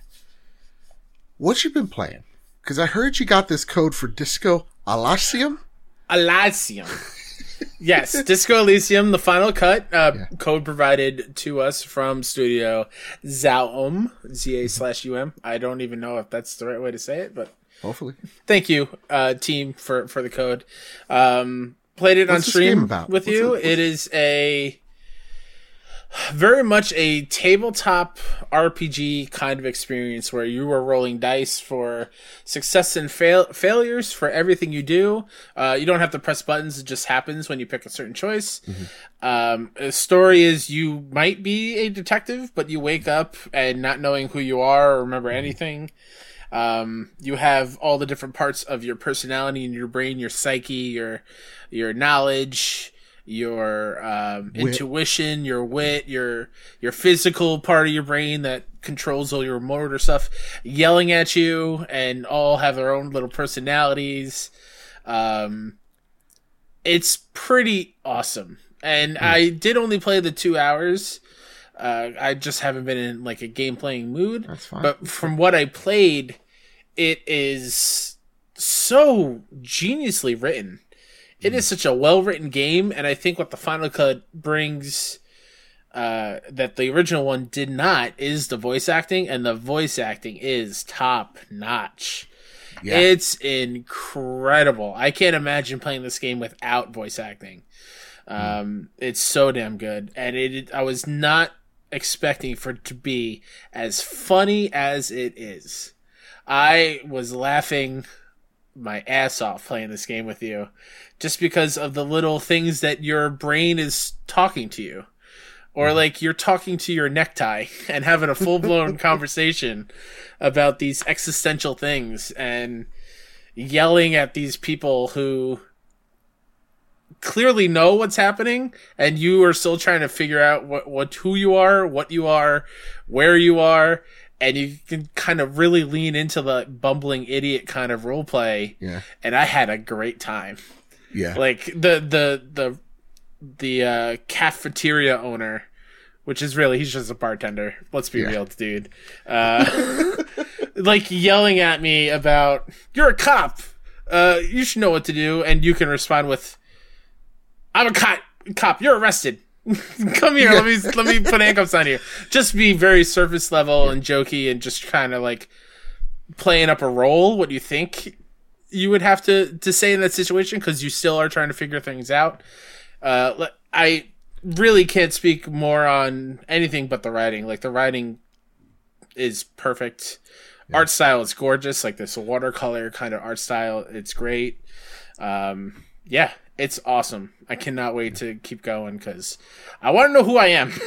What you been playing? Cause I heard you got this code for Disco Elysium. Elysium. Yes, Disco Elysium, the final cut, uh, Yeah. code provided to us from Studio Zaum, Z A slash U M. I don't even know if that's the right way to say it, but Hopefully. thank you, uh, team, for, for the code. Um, played it on What's game stream about? with What's you. it- It is a very much a tabletop RPG kind of experience where you are rolling dice for success and fail- failures for everything you do. Uh, you don't have to press buttons; it just happens when you pick a certain choice. Um, the story is you might be a detective, but you wake up and not knowing who you are or remember anything. Um, you have all the different parts of your personality in your brain, your psyche, your your knowledge, your um, intuition, your wit, your your physical part of your brain that controls all your motor stuff, yelling at you, and all have their own little personalities. Um, it's pretty awesome, and I did only play the two hours. Uh, I just haven't been in like a game playing mood. That's fine. But from what I played, it is so geniusly written. It is such a well written game, and I think what the Final Cut brings uh, that the original one did not is the voice acting, and the voice acting is top notch. Yeah. It's incredible. I can't imagine playing this game without voice acting. Um, It's so damn good, and it. I was not expecting for it to be as funny as it is. I was laughing my ass off playing this game with you, just because of the little things that your brain is talking to you. Or mm-hmm. like you're talking to your necktie and having a full blown conversation about these existential things and yelling at these people who clearly know what's happening and you are still trying to figure out what, what who you are, what you are, where you are, and you can kind of really lean into the bumbling idiot kind of role play. Yeah. And I had a great time. Yeah. Like the the the the uh, cafeteria owner, which is really he's just a bartender. Let's be Yeah. real, dude. Uh, like yelling at me about you're a cop. Uh, you should know what to do, and you can respond with, "I'm a cop. Cop, you're arrested. Come here. Let me let me put handcuffs on you." Just be very surface level and jokey, and just kind of like playing up a role. What do you think you would have to to say in that situation because you still are trying to figure things out. Uh, I really can't speak more on anything but the writing. Like the writing is perfect. Art style is gorgeous, like this watercolor kind of art style. It's great. Um, yeah, it's awesome. I cannot wait to keep going because I want to know who I am.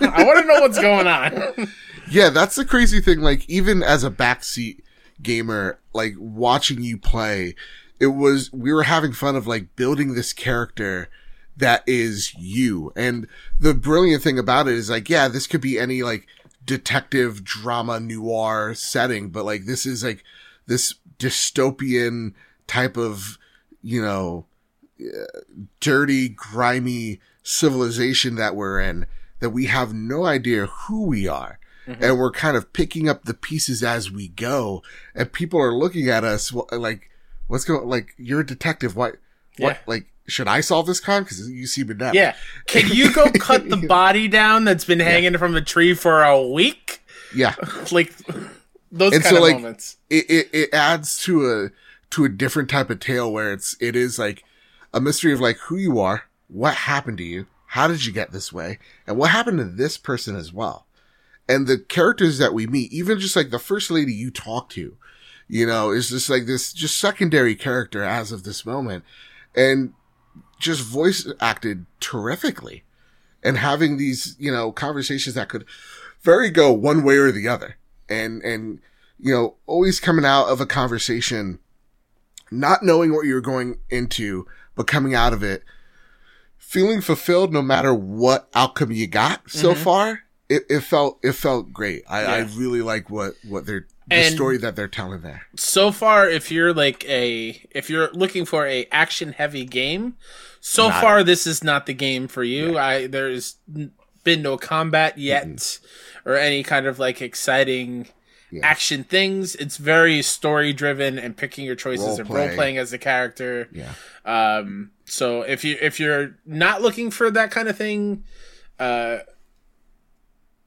I want to know what's going on. Yeah, that's the crazy thing. Like, even as a backseat gamer, like watching you play, it was, we were having fun of like building this character that is you. And the brilliant thing about it is like, yeah, this could be any like detective drama noir setting, but like this is like this dystopian type of, you know, uh, dirty, grimy civilization that we're in that we have no idea who we are. Mm-hmm. And we're kind of picking up the pieces as we go. And people are looking at us like, what's going, like, you're a detective. What, what, Yeah. like, should I solve this crime? Cause you seem inept. yeah, can you go cut the body down that's been hanging from a tree for a week? Yeah. Like those And kind so, of like, moments. it, it, it adds to a, to a different type of tale where it's, it is like a mystery of like who you are, what happened to you, how did you get this way, and what happened to this person as well. And the characters that we meet, even just like the first lady you talk to, you know, is just like this just secondary character as of this moment. And just voice acted terrifically. And having these, you know, conversations that could very go one way or the other. And, and, you know, always coming out of a conversation, not knowing what you're going into, but coming out of it, feeling fulfilled no matter what outcome you got so mm-hmm. far. It, it felt, it felt great. I, I really like what, what they're, the And- story that they're telling there. so far if you're like a if you're looking for a action heavy game so Not far this is not the game for you i there's been no combat yet or any kind of like exciting Yeah. action things it's very story driven and picking your choices and Role-play. role playing as a character Yeah. um so if you if you're not looking for that kind of thing uh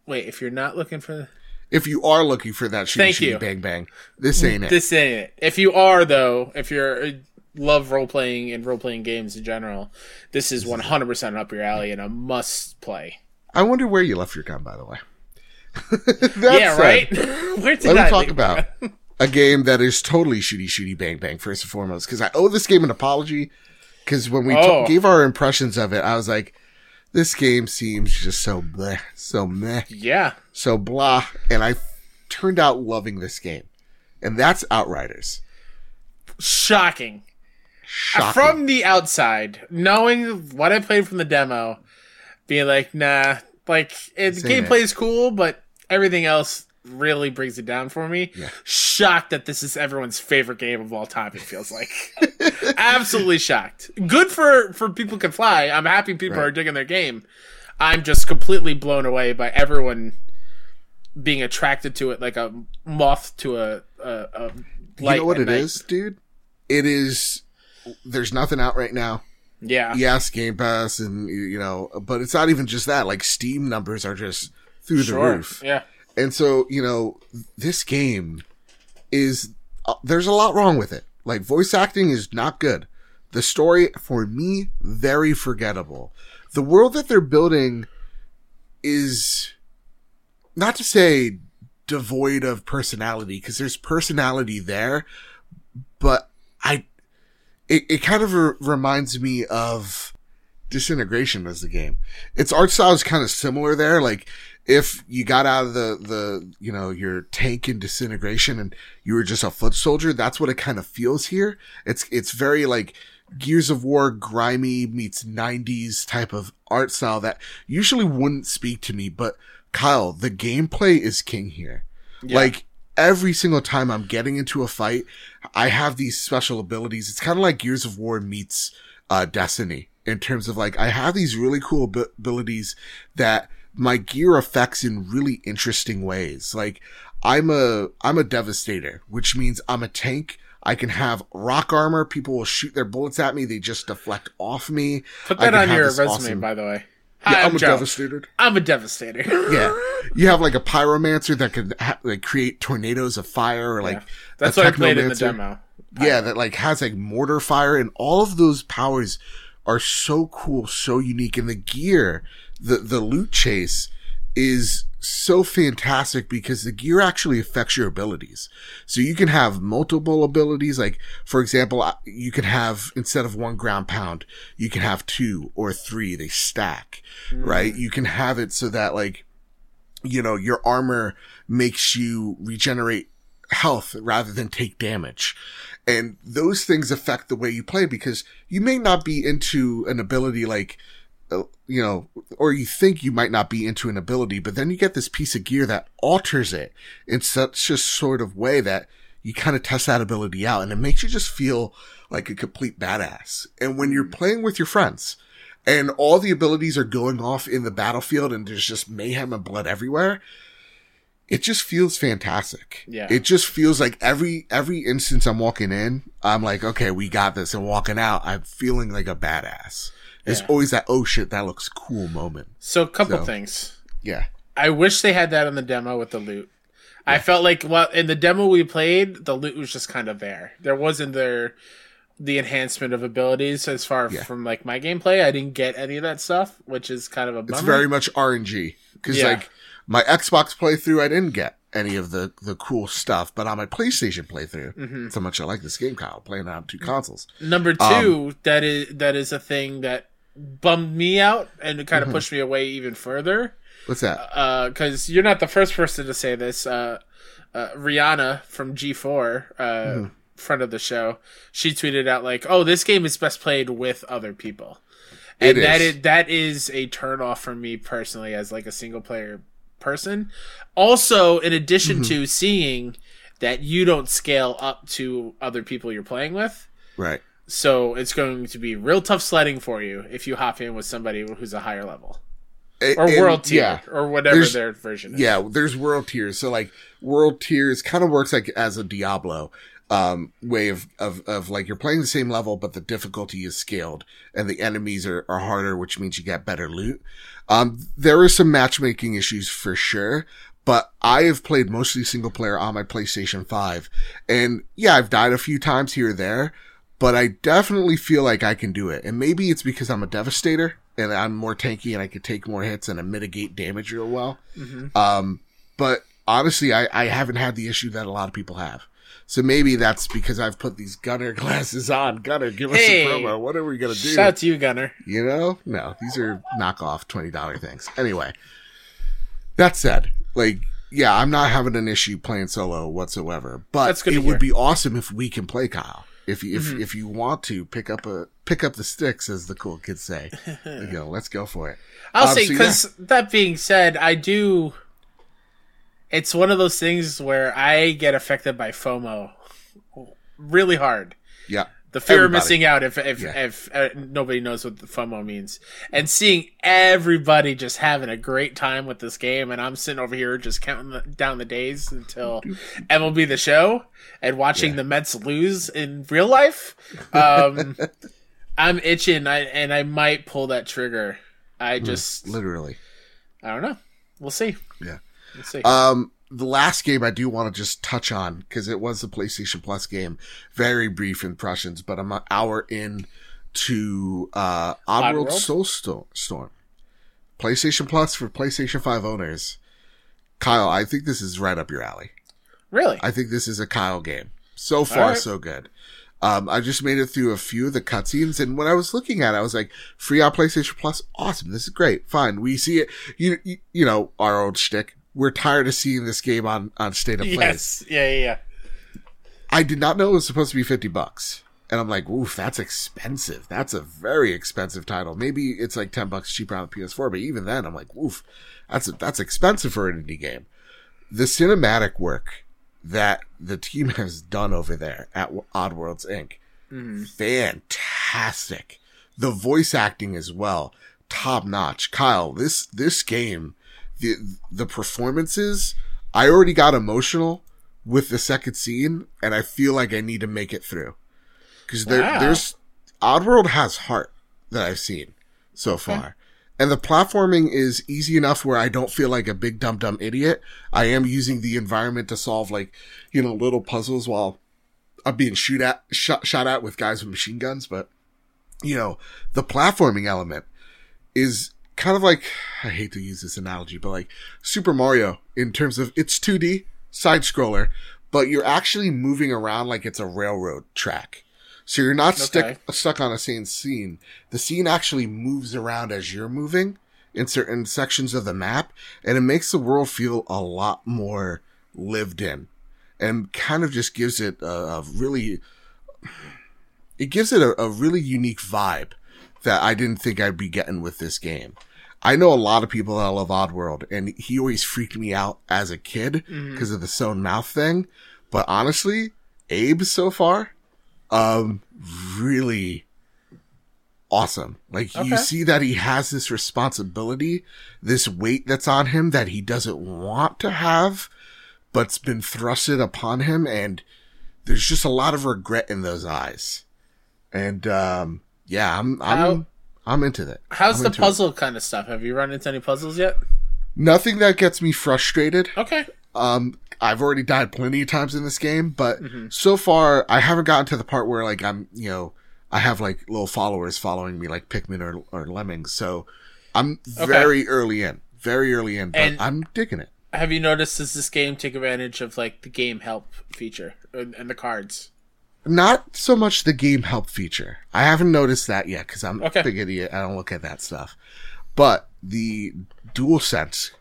wait if you're not looking for If you are looking for that shooty Thank shooty you. bang bang, this ain't it. This ain't it. If you are though, if you're uh, love role playing and role playing games in general, this is one hundred percent up your alley and a must play. I wonder where you left your gun, by the way. yeah, right. Where did Let me talk about a game that is totally shooty shooty bang bang first and foremost because I owe this game an apology because when we Oh. t- gave our impressions of it, I was like, this game seems just so bleh, so meh, Yeah, so blah, and I turned out loving this game, and that's Outriders. shocking. Shocking. From the outside, knowing what I played from the demo, being like, nah, like it, the gameplay is cool, but everything else really brings it down for me. Yeah. Shocked that this is everyone's favorite game of all time. It feels like absolutely shocked. Good for for people can fly. I'm happy people Right. are digging their game. I'm just completely blown away by everyone being attracted to it like a moth to a a, a you know what at it night. is, dude? It is. There's nothing out right now. Yeah. Yes, Game Pass, and you you know, but it's not even just that. Like Steam numbers are just through the Sure. roof. Yeah. And so, you know, this game is uh, there's a lot wrong with it. Like voice acting is not good. The story for me very forgettable. The world that they're building is not to say devoid of personality because there's personality there, but I it, it kind of re- reminds me of disintegration as the game. Its art style is kind of similar there. Like if you got out of the, the, you know, your tank in disintegration and you were just a foot soldier, that's what it kind of feels here. It's, it's very like Gears of War grimy meets 90s type of art style that usually wouldn't speak to me, but Kyle, the gameplay is king here. Like every single time I'm getting into a fight, I have these special abilities. It's kind of like Gears of War meets uh, Destiny in terms of like I have these really cool ab- abilities that my gear affects in really interesting ways. Like I'm a I'm a devastator, which means I'm a tank. I can have rock armor. People will shoot their bullets at me. They just deflect off me. Put that on your resume, awesome- by the way. Yeah, Hi, I'm, a Joe. devastator. I'm a devastator. Yeah, you have like a pyromancer that can ha- like create tornadoes of fire, or like Yeah. That's what I played in the demo. Yeah, that like has like mortar fire, and all of those powers are so cool, so unique. And the gear, the the loot chase is so fantastic because the gear actually affects your abilities. So you can have multiple abilities. Like, for example, you can have, instead of one ground pound, you can have two or three. They stack, mm. right? You can have it so that like, you know, your armor makes you regenerate health rather than take damage. And those things affect the way you play because you may not be into an ability like, Uh, you know, or you think you might not be into an ability, but then you get this piece of gear that alters it in such a sort of way that you kind of test that ability out and it makes you just feel like a complete badass. And when you're playing with your friends and all the abilities are going off in the battlefield and there's just mayhem and blood everywhere, it just feels fantastic. Yeah. It just feels like every every instance I'm walking in, I'm like, okay, we got this, and walking out, I'm feeling like a badass. There's Yeah. always that oh shit, that looks cool moment. So, a couple So- things. Yeah. I wish they had that in the demo with the loot. I felt like well in the demo we played, the loot was just kind of there. There wasn't there the enhancement of abilities as far Yeah. from like my gameplay. I didn't get any of that stuff, which is kind of a bummer. It's very much RNG because Yeah. like my Xbox playthrough, I didn't get any of the the cool stuff, but on my PlayStation playthrough, Mm-hmm. how much I like this game, Kyle, playing on two consoles. Number Um, two, that is that is a thing that bummed me out and it Mm-hmm. kind of pushed me away even further. What's that? Because you're not the first person to say this. Uh, uh, Rihanna from G4, uh, Mm-hmm. friend of the show, she tweeted out like, "Oh, this game is best played with other people," and It that is. is that is a turn off for me personally as like a single player person. Also, in addition Mm-hmm. to seeing that you don't scale up to other people you're playing with. right. So it's going to be real tough sledding for you if you hop in with somebody who's a higher level or and- world tier Yeah. or whatever There's- their version is. Yeah, there's world tiers. So like world tiers kind of works like as a Diablo um way of, of of like you're playing the same level but the difficulty is scaled and the enemies are, are harder which means you get better loot um there are some matchmaking issues for sure but i have played mostly single player on my playstation 5 and yeah i've died a few times here or there but i definitely feel like i can do it and maybe it's because i'm a devastator and I'm more tanky and I can take more hits and I mitigate damage real well. Um, but honestly, I, I haven't had the issue that a lot of people have. So maybe that's because I've put these Gunnar glasses on. Gunnar, give us Hey. a promo. What are we gonna do? Shout out to you, Gunnar. You know? No, these are knockoff $20 things. Anyway, that said, like, yeah, I'm not having an issue playing solo whatsoever, but it would. Mm-hmm. be awesome if we can play Kyle. If you, if, if you want to pick up a, pick up the sticks, as the cool kids say, you know, let's go for it. I'll Um, say so yeah. because that being said, I do. It's one of those things where I get affected by FOMO really hard. Yeah. The fear Everybody. of missing out if if Yeah. if uh, nobody knows what the FOMO means, and seeing everybody just having a great time with this game, and I'm sitting over here just counting the, down the days until MLB the Show, and watching the Mets lose in real life. Um, I'm itching, I, and I might pull that trigger. I just Literally. I don't know. We'll see. Yeah. We'll see. Um, the last game I do want to just touch on because it was a PlayStation Plus game. Very brief impressions, but I'm an hour in to uh, Oddworld Oddworld? Soul Storm. PlayStation Plus for PlayStation 5 owners. Kyle, I think this is right up your alley. really? I think this is a Kyle game. So far, Alright. so good. Um, I just made it through a few of the cutscenes, and when I was looking at it, I was like, "Free on PlayStation Plus, awesome! This is great. Fine, we see it. You, you, you know, our old shtick. We're tired of seeing this game on on State of Play. yes. Yeah. Yeah. Yeah. I did not know it was supposed to be fifty bucks, and I'm like, "Oof, that's expensive. That's a very expensive title. Maybe it's like ten bucks cheaper on the PS4, but even then, I'm like, oof, that's that's expensive for an indie game." The cinematic work that the team has done over there at Oddworlds Inc. Mm-hmm. Fantastic. The voice acting as well, top notch. Kyle, this this game, the the performances, I already got emotional with the second scene, and I feel like I need to make it through because there Wow. there's Oddworld has heart that I've seen so far. And the platforming is easy enough where I don't feel like a big dumb dumb idiot. I am using the environment to solve like, you know, little puzzles while I'm being shoot at shot shot at with guys with machine guns, but you know, the platforming element is kind of like I hate to use this analogy, but like Super Mario in terms of it's 2D side scroller, but you're actually moving around like it's a railroad track. So you're not Okay. stuck stuck on a same scene. The scene actually moves around as you're moving in certain sections of the map, and it makes the world feel a lot more lived in, and kind of just gives it a, a really, it gives it a, a really unique vibe that I didn't think I'd be getting with this game. I know a lot of people that love Oddworld, and he always freaked me out as a kid because of the sewn mouth thing. But honestly, Abe so far, um, really awesome. Like you see that he has this responsibility, this weight that's on him that he doesn't want to have, but's been thrusted upon him, and there's just a lot of regret in those eyes. And um, yeah, I'm I'm How- I'm into that. How's I'm the into it. puzzle kind of stuff? Have you run into any puzzles yet? Nothing that gets me frustrated. Okay. Um, I've already died plenty of times in this game, but Mm-hmm. so far I haven't gotten to the part where like I'm, you know, I have like little followers following me like Pikmin or, or Lemmings. So I'm very early in, very early in, but And- I'm digging it. Have you noticed does this game take advantage of like the game help feature and, and the cards? Not so much the game help feature. I haven't noticed that yet because I'm Okay. a big idiot. I don't look at that stuff. But the dual sense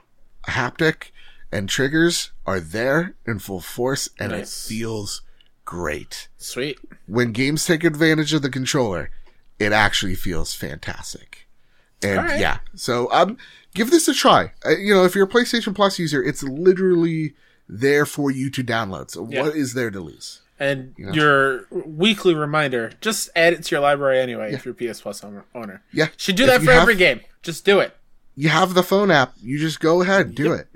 haptic and triggers are there in full force and Nice. it feels great. Sweet. when games take advantage of the controller, it actually feels fantastic. And Alright. yeah, so um, give this a try. Uh, you know, if you're a PlayStation Plus user, it's literally there for you to download. So Yeah. what is there to lose? And your weekly reminder, just add it to your library anyway if you're PS Plus owner-. Yeah, Should do if that for have- every game. Just do it. You have the phone app. You just go ahead, do it.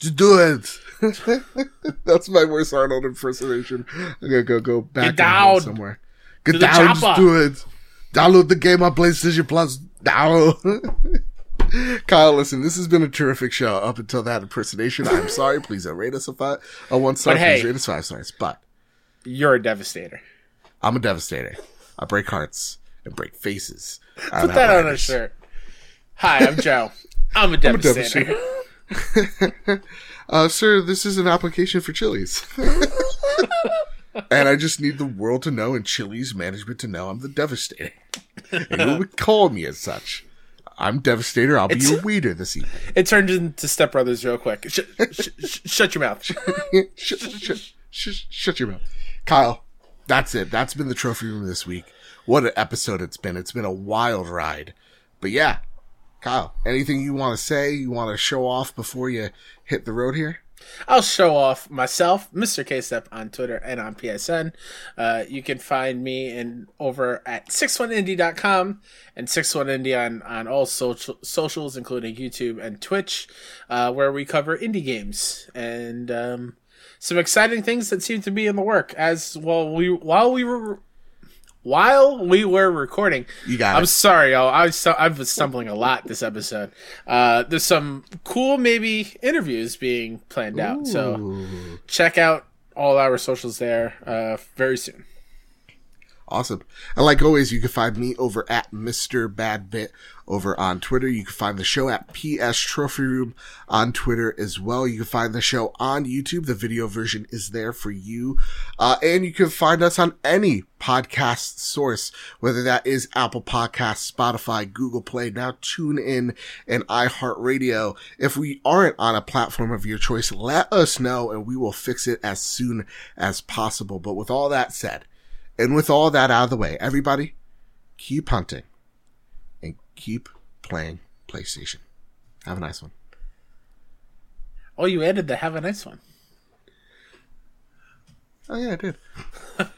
Just do it. That's my worst Arnold impersonation. I'm gonna go go back down somewhere. Get to down, just do it. Download the game on PlayStation Plus now. Kyle, listen, this has been a terrific show up until that impersonation. I'm sorry. Please don't rate us a five, a one star. Hey- Please rate us five stars. But You're a devastator. I'm a devastator. I break hearts and break faces. Put that on a shirt. Hi, I'm Joe. I'm a devastator. uh, sir, this is an application for Chili's. and I just need the world to know and Chili's management to know I'm the Devastator. and you would call me as such. I'm Devastator. I'll be It's- your waiter this evening. It turned into Step Brothers real quick. Sh- sh- sh- shut your mouth. shut, shut, shut, shut your mouth. Kyle, that's it. That's been the trophy room this week. What an episode it's been. It's been a wild ride. But yeah, Kyle, anything you want to say, you want to show off before you hit the road here? I'll show off myself, Mr. K Step, on Twitter and on PSN. Uh, you can find me in over at 61indie.com and 61indie on, on all social, socials, including YouTube and Twitch, uh, where we cover indie games and um, some exciting things that seem to be in the work. As well, we while we were while we were recording, You got I'm it. sorry, y'all. I was, I've been stumbling a lot this episode. Uh, there's some cool, maybe interviews being planned out. So check out all our socials there uh, very soon. Awesome. And like always, you can find me over at Mr. Badbit over on Twitter. You can find the show at PS Trophy Room on Twitter as well. You can find the show on YouTube. The video version is there for you. Uh, and you can find us on any podcast source, whether that is Apple Podcasts, Spotify, Google Play, now TuneIn and iHeartRadio. If we aren't on a platform of your choice, let us know and we will fix it as soon as possible. But with all that said, and with all that out of the way, everybody keep hunting and keep playing PlayStation. Have a nice one. Oh, you added the have a nice one. Oh yeah, I did.